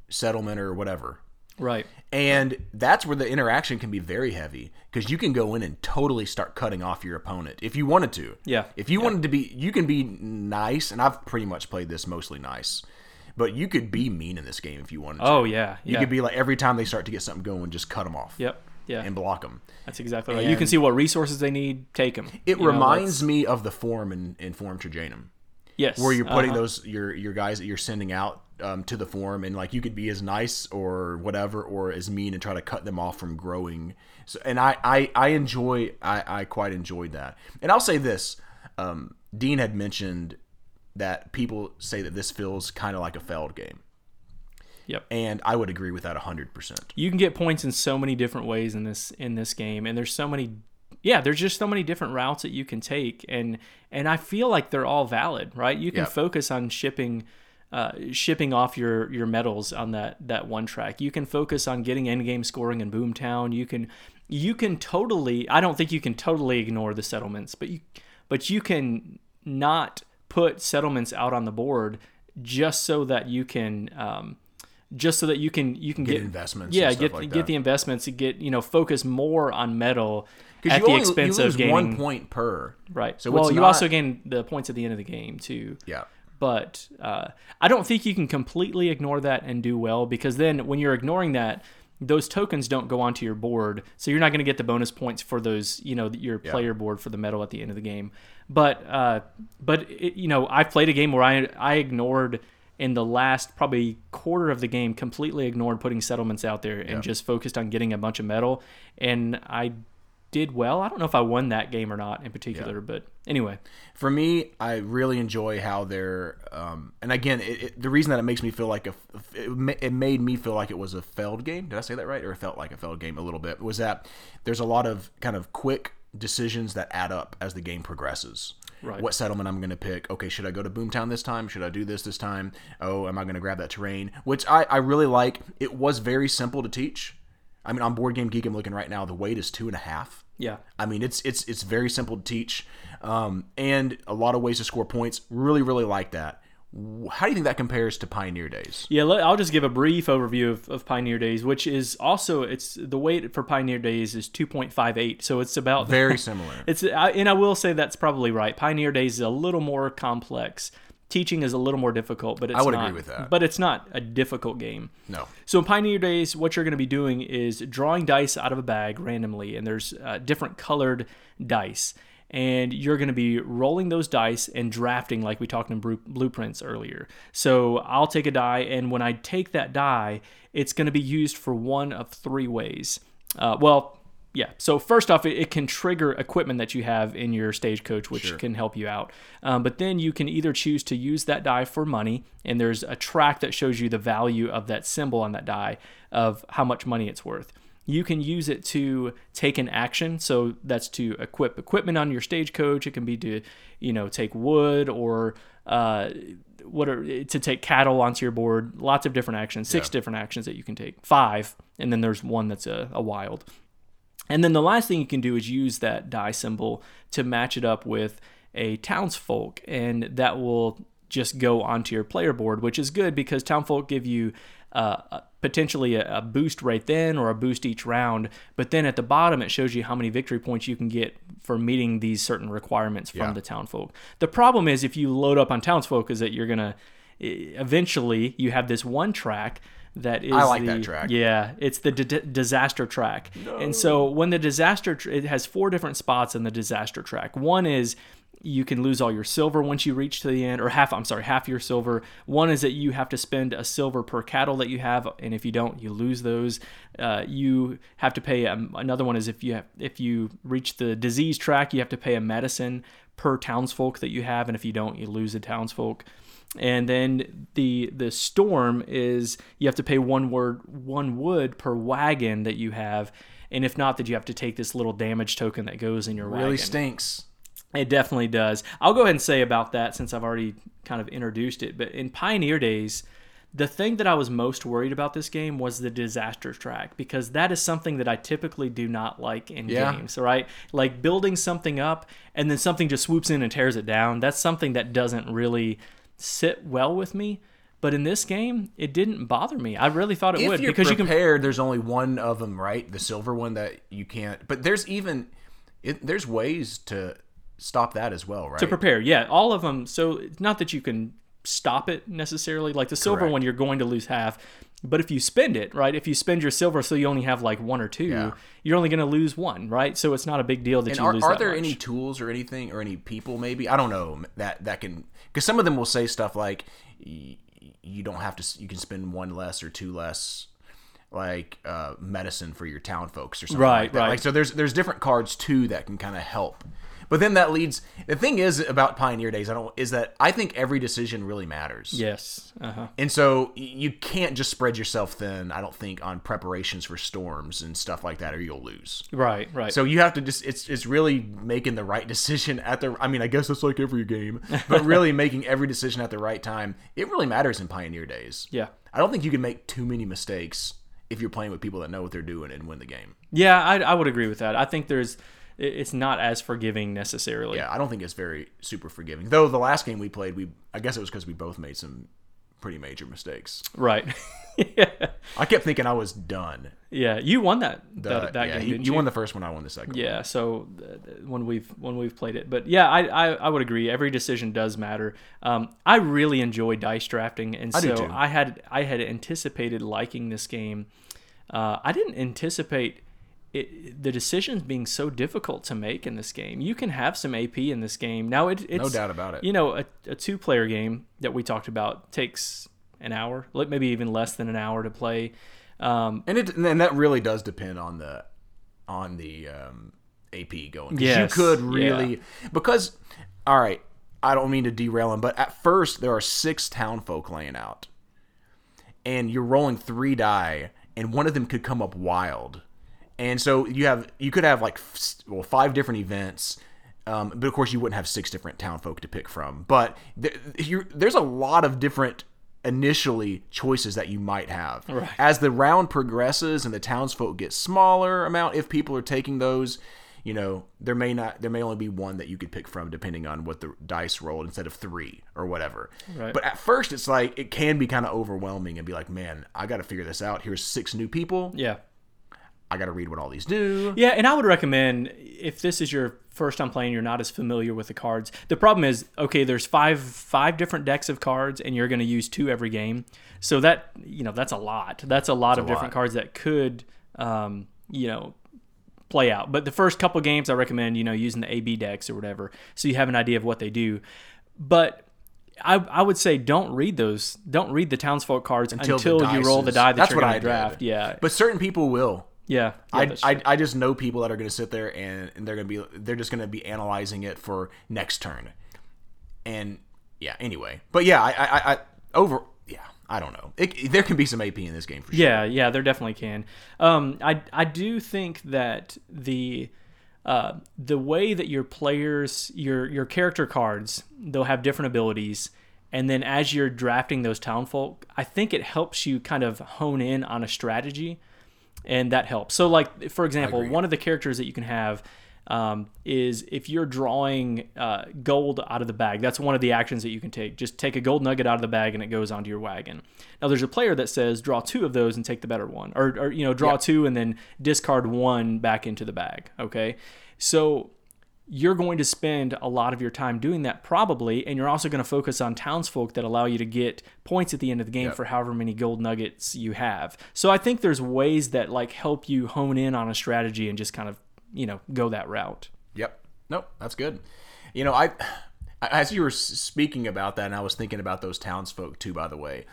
settlement or whatever. right. And that's where the interaction can be very heavy because you can go in and totally start cutting off your opponent if you wanted to. Yeah. If you wanted to be, you can be nice, and I've pretty much played this mostly nice, but you could be mean in this game if you wanted to. Oh yeah. You yeah. could be like every time they start to get something going, just cut them off. Yep. Yeah. And block them. that's exactly right. You can see what resources they need. Take them. It reminds me of the form in, in Forum Trajanum. yes where you're putting uh-huh. those your your guys that you're sending out um, to the forum, and like you could be as nice or whatever, or as mean, and try to cut them off from growing. So, and I I, I enjoy I, I quite enjoyed that. And I'll say this: um, Dean had mentioned that people say that this feels kind of like a Feld game, Yep. and I would agree with that hundred percent. you can get points in so many different ways in this in this game and there's so many yeah there's just so many different routes that you can take and and i feel like they're all valid right you can Yeah. focus on shipping uh, shipping off your your metals on that that one track you can focus on getting end game scoring in boomtown you can you can totally i don't think you can totally ignore the settlements but you but you can not put settlements out on the board just so that you can um, just so that you can you can Get get, investments Yeah, get like get the investments to get you know focus more on metal at you the only expense you lose of gaining one point per. right. So well, you not- also gain the points at the end of the game too. Yeah. But uh, I don't think you can completely ignore that and do well because then when you're ignoring that, those tokens don't go onto your board, so you're not going to get the bonus points for those, you know, your player board for the metal at the end of the game. But uh, but it, you know, I've played a game where I I ignored in the last probably quarter of the game completely ignored putting settlements out there and just focused on getting a bunch of metal, and I did well. I don't know if I won that game or not in particular, but anyway, for me, I really enjoy how they're, um, and again, it, it, the reason that it makes me feel like a, it, it made me feel like it was a Feld game. Did I say that right? Or it felt like a Feld game a little bit. Was that there's a lot of kind of quick decisions that add up as the game progresses. Right. What settlement I'm going to pick? Okay, should I go to Boomtown this time? Should I do this this time? Oh, am I going to grab that terrain? Which I, I really like. It was very simple to teach. I mean, on Board Game Geek, I'm looking right now. The weight is two and a half. yeah. I mean, it's it's it's very simple to teach, um, and a lot of ways to score points. Really, really like that. How do you think that compares to Pioneer Days? Yeah, I'll just give a brief overview of, of Pioneer Days, which is also it's the weight for Pioneer Days is 2.58, so it's about Very [laughs] similar. It's I, and I will say that's probably right. Pioneer Days is a little more complex. Teaching is a little more difficult, but it's would not, agree with that. But it's not a difficult game. No. So in Pioneer Days, what you're going to be doing is drawing dice out of a bag randomly, and there's uh, different colored dice, and you're going to be rolling those dice and drafting like we talked in blueprints earlier. So I'll take a die, and when I take that die, it's going to be used for one of three ways. Uh, well, yeah. So first off, it, can trigger equipment that you have in your stagecoach, which can help you out. Um, but then you can either choose to use that die for money, and there's a track that shows you the value of that symbol on that die of how much money it's worth. You can use it to take an action, so that's to equip equipment on your stagecoach. It can be to, you know, take wood or uh, what are to take cattle onto your board. Lots of different actions, six different actions that you can take, five, and then there's one that's a, a wild. And then the last thing you can do is use that die symbol to match it up with a townsfolk, and that will just go onto your player board, which is good because townfolk give you uh, potentially a, a boost right then or a boost each round. But then at the bottom, it shows you how many victory points you can get for meeting these certain requirements from Yeah. the townfolk. The problem is if you load up on townsfolk, is that you're gonna eventually you have this one track that is I like the, that track. Yeah, it's the d- disaster track. No. And so when the disaster, tr- it has four different spots in the disaster track. One is you can lose all your silver once you reach to the end, or half. I'm sorry, half your silver. One is that you have to spend a silver per cattle that you have, and if you don't, you lose those. Uh, you have to pay. Um, another one is if you have, if you reach the disease track, you have to pay a medicine per townsfolk that you have, and if you don't, you lose the townsfolk. And then the the storm is you have to pay one word one wood per wagon that you have, and if not, that you have to take this little damage token that goes in your Really wagon. Really stinks. It definitely does. I'll go ahead and say about that since I've already kind of introduced it. But in Pioneer Days, the thing that I was most worried about this game was the disaster track because that is something that I typically do not like in Yeah. games, right? Like building something up and then something just swoops in and tears it down. That's something that doesn't really sit well with me. But in this game, it didn't bother me. I really thought it If would because you can prepared, there's only one of them, right? The silver one that you can't. But there's even it, there's ways to stop that as well, right? to prepare. Yeah, all of them. So not that you can stop it necessarily. Like the silver Correct. one, you're going to lose half. But if you spend it, right? If you spend your silver, so you only have like one or two, Yeah. you're only going to lose one, right? So it's not a big deal that and you are, lose. are there much. any tools or anything or any people maybe I don't know that that can because some of them will say stuff like you don't have to you can spend one less or two less like uh, medicine for your town folks or something Right, like that. right. Like so there's there's different cards too that can kind of help. But then that leads the thing is about Pioneer Days I don't is that I think every decision really matters. Yes. Uh huh. And so you can't just spread yourself thin, I don't think, on preparations for storms and stuff like that, or you'll lose. Right. Right. So you have to just it's it's really making the right [laughs] decision at the I mean, I guess it's like every game, but really [laughs] making every decision at the right time. It really matters in Pioneer Days. yeah. I don't think you can make too many mistakes if you're playing with people that know what they're doing and win the game. Yeah. I, I would agree with that. I think there's. It- It's not as forgiving necessarily. Yeah, I don't think it's very super forgiving. Though the last game we played, we I guess it was because we both made some pretty major mistakes. Right. [laughs] yeah. I kept thinking I was done. Yeah. You won that The- that, that yeah, game. you, you won the first one. I won the second. one. Yeah, so uh, when we've when we've played it, but yeah, I I, I would agree. Every decision does matter. Um, I really enjoy dice drafting, and do so. I had I had anticipated liking this game. Uh, I didn't anticipate it, the decisions being so difficult to make in this game. You can have some AP in this game. Now it, it's No doubt about it. You know, a, a two player game that we talked about takes an hour, maybe even less than an hour to play. Um, and it and that really does depend on the on the um, AP going. Yes, you could really because all right. I don't mean to derail him, but at first there are six townfolk laying out, and you're rolling three die, and one of them could come up wild, and so you have you could have like well five different events. Um, but of course, you wouldn't have six different townfolk to pick from. But you're, there's a lot of different initially choices that you might have. Right. As the round progresses and the townsfolk get smaller amount, if people are taking those, you know, there may not there may only be one that you could pick from depending on what the dice rolled instead of three or whatever. Right. But at first it's like it can be kind of overwhelming and be like, man, I got to figure this out. Here's six new people. yeah. I got to read what all these do. Yeah, and I would recommend if this is your first time playing, you're not as familiar with the cards. The problem is, okay, there's five five different decks of cards, and you're going to use two every game. So that you know that's a lot. That's a lot of different lot. cards that could um, you know play out. But the first couple games, I recommend you know using the AB decks or whatever, so you have an idea of what they do. But I, I would say don't read those. Don't read the townsfolk cards until, Until you roll the die that that's you're what going I to draft. did. Yeah, But certain people will. Yeah. yeah I, I. I just know people that are going to sit there and, and they're going to be they're just going to be analyzing it for next turn, and yeah. Anyway, but yeah, I I, I over yeah I don't know. It, there can be some AP in this game for sure. Yeah, yeah, there definitely can. Um, I I do think that the uh, the way that your players your your character cards they'll have different abilities, and then as you're drafting those townfolk, I think it helps you kind of hone in on a strategy, and that helps. So, like for example, one of the characters that you can have. Um, is if you're drawing uh, gold out of the bag, that's one of the actions that you can take. Just take a gold nugget out of the bag and it goes onto your wagon. Now, there's a player that says draw two of those and take the better one, or, or you know, draw two and then discard one back into the bag. Okay, so you're going to spend a lot of your time doing that probably and you're also going to focus on townsfolk that allow you to get points at the end of the game Yep. for however many gold nuggets you have so i think there's ways that like help you hone in on a strategy and just kind of you know go that route Yep. Nope. That's good. You know, I [sighs] as you were speaking about that, and I was thinking about those townsfolk too. By the way,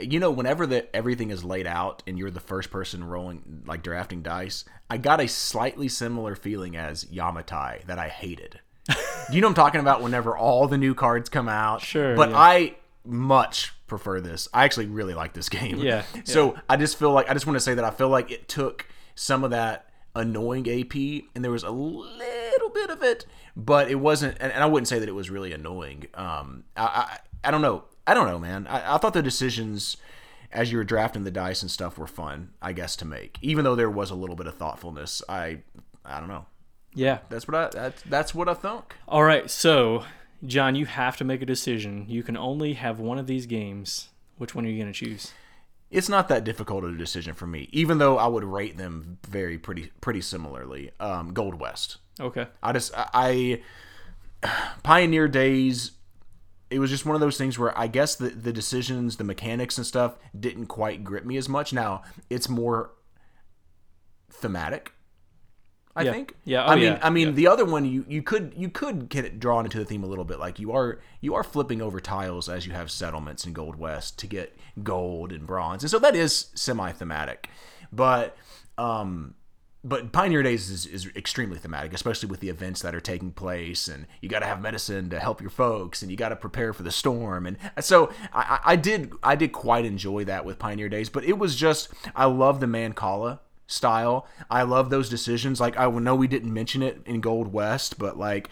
you know, whenever the everything is laid out and you're the first person rolling, like drafting dice, I got a slightly similar feeling as Yamatai that I hated. you know what I'm talking about? Whenever all the new cards come out, Sure, But yeah. I much prefer this. I actually really like this [laughs] game. Yeah, So I just feel like I just want to say that I feel like it took some of that annoying AP, and there was a little bit of it, but it wasn't. And, and I wouldn't say that it was really annoying. Um, I, I I don't know. I don't know, man. I, I thought the decisions as you were drafting the dice and stuff were fun, I guess, to make. Even though there was a little bit of thoughtfulness, I I don't know. yeah That's what I that's, that's what I think. all right so john you have to make a decision you can only have one of these games which one are you going to choose It's not that difficult of a decision for me, even though I would rate them very pretty pretty similarly. Um, Gold West. okay I just I [sighs] Pioneer Days. It was just one of those things where I guess the the decisions, the mechanics and stuff didn't quite grip me as much. Now it's more thematic. I Yeah. think. Yeah. Oh, I mean, yeah. I mean, Yeah. the other one you you could you could get it drawn into the theme a little bit. Like you are you are flipping over tiles as you have settlements in Gold West to get gold and bronze, and so that is semi thematic. But um, but Pioneer Days is, is extremely thematic, especially with the events that are taking place, and you got to have medicine to help your folks, and you got to prepare for the storm, and so I, I did I did quite enjoy that with Pioneer Days, but it was just I love the Mancala style. I love those decisions. Like I know we didn't mention it in Gold West, but like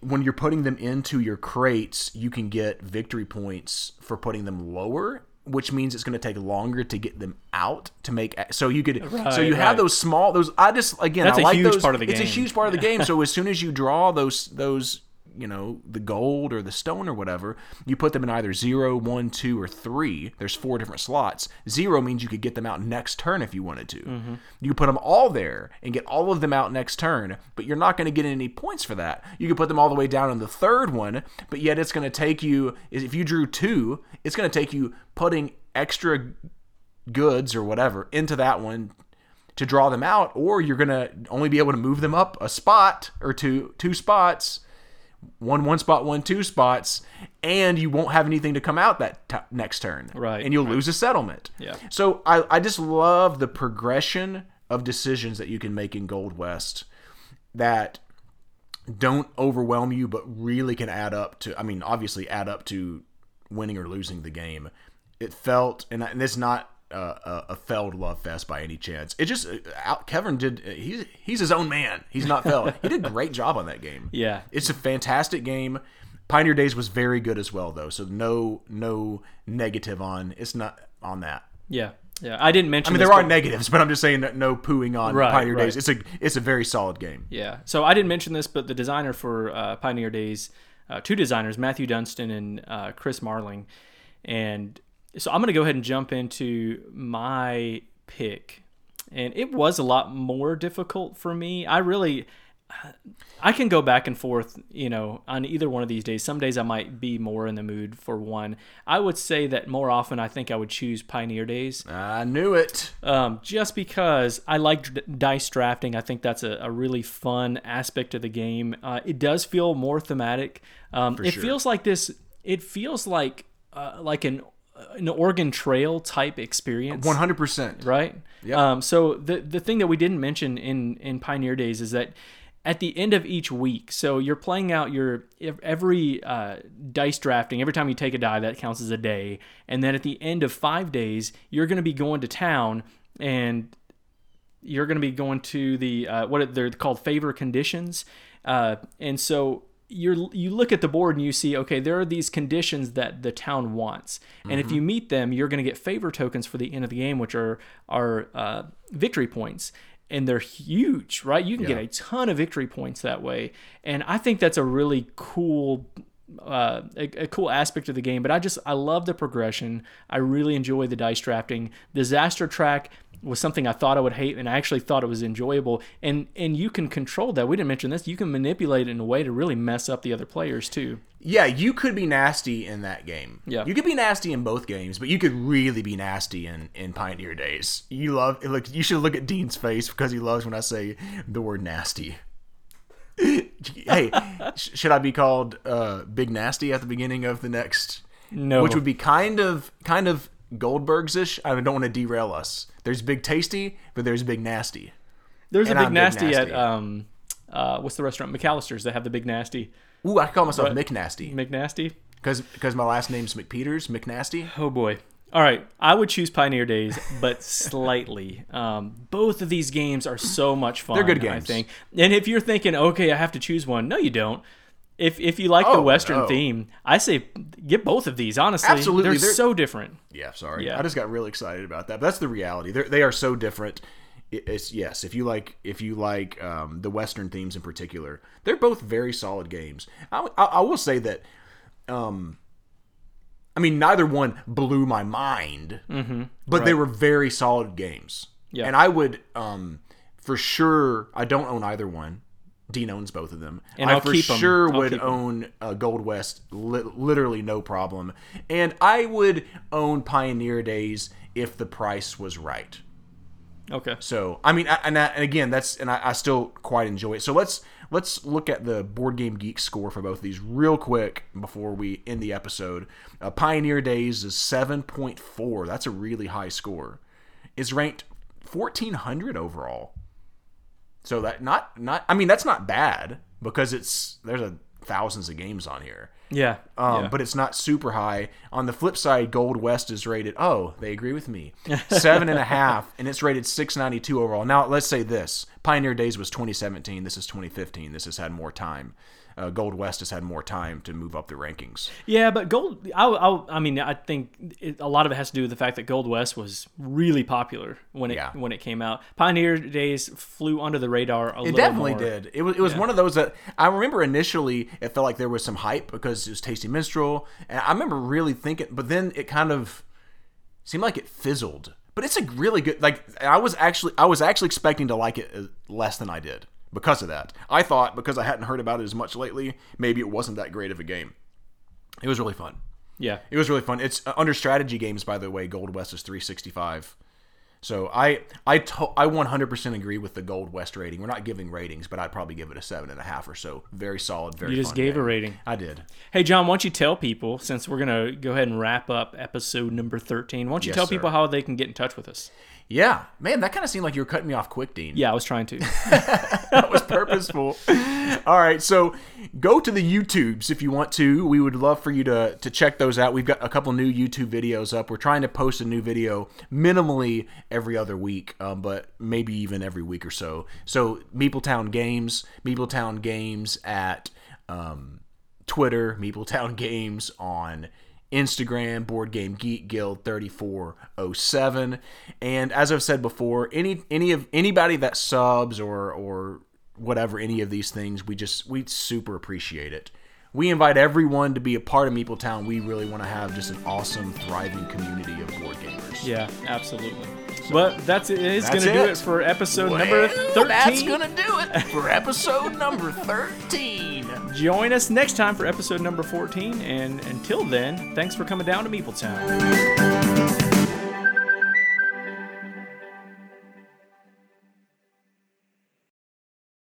when you're putting them into your crates, you can get victory points for putting them lower, which means it's going to take longer to get them out to make. So you could, so Right, you have those small, those. I just again, That's I a like huge those. part of the It's a huge part of the game. So as soon as you draw those, those, you know, the gold or the stone or whatever, you put them in either zero, one, two, or three. There's four different slots. Zero means you could get them out next turn if you wanted to. Mm-hmm. You could put them all there and get all of them out next turn, but you're not going to get any points for that. You could put them all the way down in the third one, but yet it's going to take you. If you drew two, it's going to take you putting extra goods or whatever into that one to draw them out, or you're gonna only be able to move them up a spot or two two spots, one one spot, one two spots, and you won't have anything to come out that t- next turn. Right, and you'll lose a settlement. Yeah. So I I just love the progression of decisions that you can make in Gold West that don't overwhelm you, but really can add up to. I mean, obviously add up to winning or losing the game. It felt, and, I- and it's not uh, a, a Feld love fest by any chance. It just uh, out- Kevern did. He's he's his own man. He's not Feld. he did a great job on that game. [laughs] Yeah. it's a fantastic game. Pioneer Days was very good as well, though. So no no negative on. It's not on that. Yeah, yeah. I didn't mention. I mean, there are negatives, but I'm just saying that no pooing on Right, Pioneer right. Days. It's a it's a very solid game. Yeah. So I didn't mention this, but the designer for uh, Pioneer Days, uh, two designers, Matthew Dunstan and uh, Chris Marling, and so I'm going to go ahead and jump into my pick, and it was a lot more difficult for me. I really. I can go back and forth, you know, on either one of these days. Some days I might be more in the mood for one. I would say that more often I think I would choose Pioneer Days I knew it. um, just because I like d- dice drafting. I think that's a, a really fun aspect of the game. Uh, it does feel more thematic. Um, it sure. feels like this. It feels like uh, like an an Oregon Trail type experience One hundred percent. right? Yep. Um, so the the thing that we didn't mention in in Pioneer Days is that at the end of each week, so you're playing out your every uh, dice drafting. Every time you take a die, that counts as a day, and then at the end of five days, you're going to be going to town and you're going to be going to the uh, what they're called favor conditions, uh, and so you're you look at the board and you see okay there are these conditions that the town wants, and if you meet them, you're going to get favor tokens for the end of the game, which are are uh, victory points. And they're huge, right? You can Yeah. get a ton of victory points that way, and I think that's a really cool uh, a, a cool aspect of the game, but I just I love the progression. I really enjoy the dice drafting. Disaster track was something I thought I would hate, and I actually thought it was enjoyable. And and you can control that. We didn't mention this. You can manipulate it in a way to really mess up the other players too. Yeah, you could be nasty in that game. Yeah. you could be nasty in both games, but you could really be nasty in in Pioneer Days. You love look. You should look at Dean's face because he loves when I say the word nasty. [laughs] hey, [laughs] sh- should I be called uh, Big Nasty at the beginning of the next? No. which would be kind of kind of Goldberg's ish. I don't want to derail us. There's Big Tasty, but there's Big Nasty. There's a big I'm Big nasty, Nasty. at um, uh, what's the restaurant? McAllister's. They have the big nasty. Ooh, I call myself Mick Nasty McNasty. because because my last name's McPeters. McNasty. Oh boy. All right, I would choose Pioneer Days, but [laughs] slightly. Um, both of these games are so much fun. They're good games. I think. And if you're thinking, okay, I have to choose one, no, you don't. If if you like the Oh, Western no. theme, I say get both of these. Honestly, Absolutely, they're, they're- so different. Yeah, sorry. Yeah. I just got really excited about that. But that's the reality. They're, they are so different. It's yes. If you like, if you like um, the Western themes in particular, they're both very solid games. I, I, I will say that. Um, I mean, neither one blew my mind, mm-hmm. but they were very solid games. Yeah. And I would, um, for sure, I don't own either one. Dean owns both of them. And I I'll for sure would own uh, Gold West li- literally no problem. And I would own Pioneer Days if the price was right. Okay. So I mean, I, and, I, and again, that's and I, I still quite enjoy it. So let's let's look at the Board Game Geek score for both of these real quick before we end the episode. Uh, Pioneer Days is seven point four. That's a really high score. It's ranked fourteen hundred overall. So that not not I mean that's not bad because it's there's a thousands of games on here. Yeah. Um, yeah. But it's not super high. On the flip side, Gold West is rated. Oh, they agree with me. [laughs] Seven and a half, and it's rated 692 overall. Now, let's say this: Pioneer Days was 2017. This is 2015. This has had more time. Uh, Gold West has had more time to move up the rankings. Yeah, but Gold. I, I, I mean, I think it, a lot of it has to do with the fact that Gold West was really popular when it Yeah. when it came out. Pioneer Days flew under the radar a It little definitely more. did. It was it was one of those that I remember initially it felt like there was some hype because it was Tasty Minstrel, and I remember really thinking, but then it kind of seemed like it fizzled. But it's a really good like I was actually I was actually expecting to like it uh, less than I did because of that. I thought because I hadn't heard about it as much lately, maybe it wasn't that great of a game. It was really fun. Yeah. It was really fun. It's uh, under strategy games, by the way. Gold West is 365. So I I to, I 100% agree with the Gold West rating. We're not giving ratings, but I'd probably give it a seven and a half or so. Very solid. Very. You just gave a rating. I did. Hey, John, why don't you tell people, since we're going to go ahead and wrap up episode number 13, why don't you Yes, tell sir. people how they can get in touch with us? Yeah, man, that kind of seemed like you were cutting me off quick, Dean. Yeah, I was trying to. [laughs] that was purposeful. All right, so go to the YouTubes if you want to. We would love for you to to check those out. We've got a couple new YouTube videos up. We're trying to post a new video minimally every other week, um, but maybe even every week or so. So Meepletown Games, Meepletown Games at um, Twitter, Meepletown Games on Instagram, Board Game Geek Guild 3407. And as I've said before, any any of anybody that subs or or whatever any of these things, we just we super appreciate it. We invite everyone to be a part of Meepletown. We really want to have just an awesome, thriving community of board gamers. yeah, absolutely. But that's it. It's going to do it. for episode number 13. That's gonna do it for [laughs] episode number 13. Join us next time for episode number 14. And until then, thanks for coming down to Meepletown.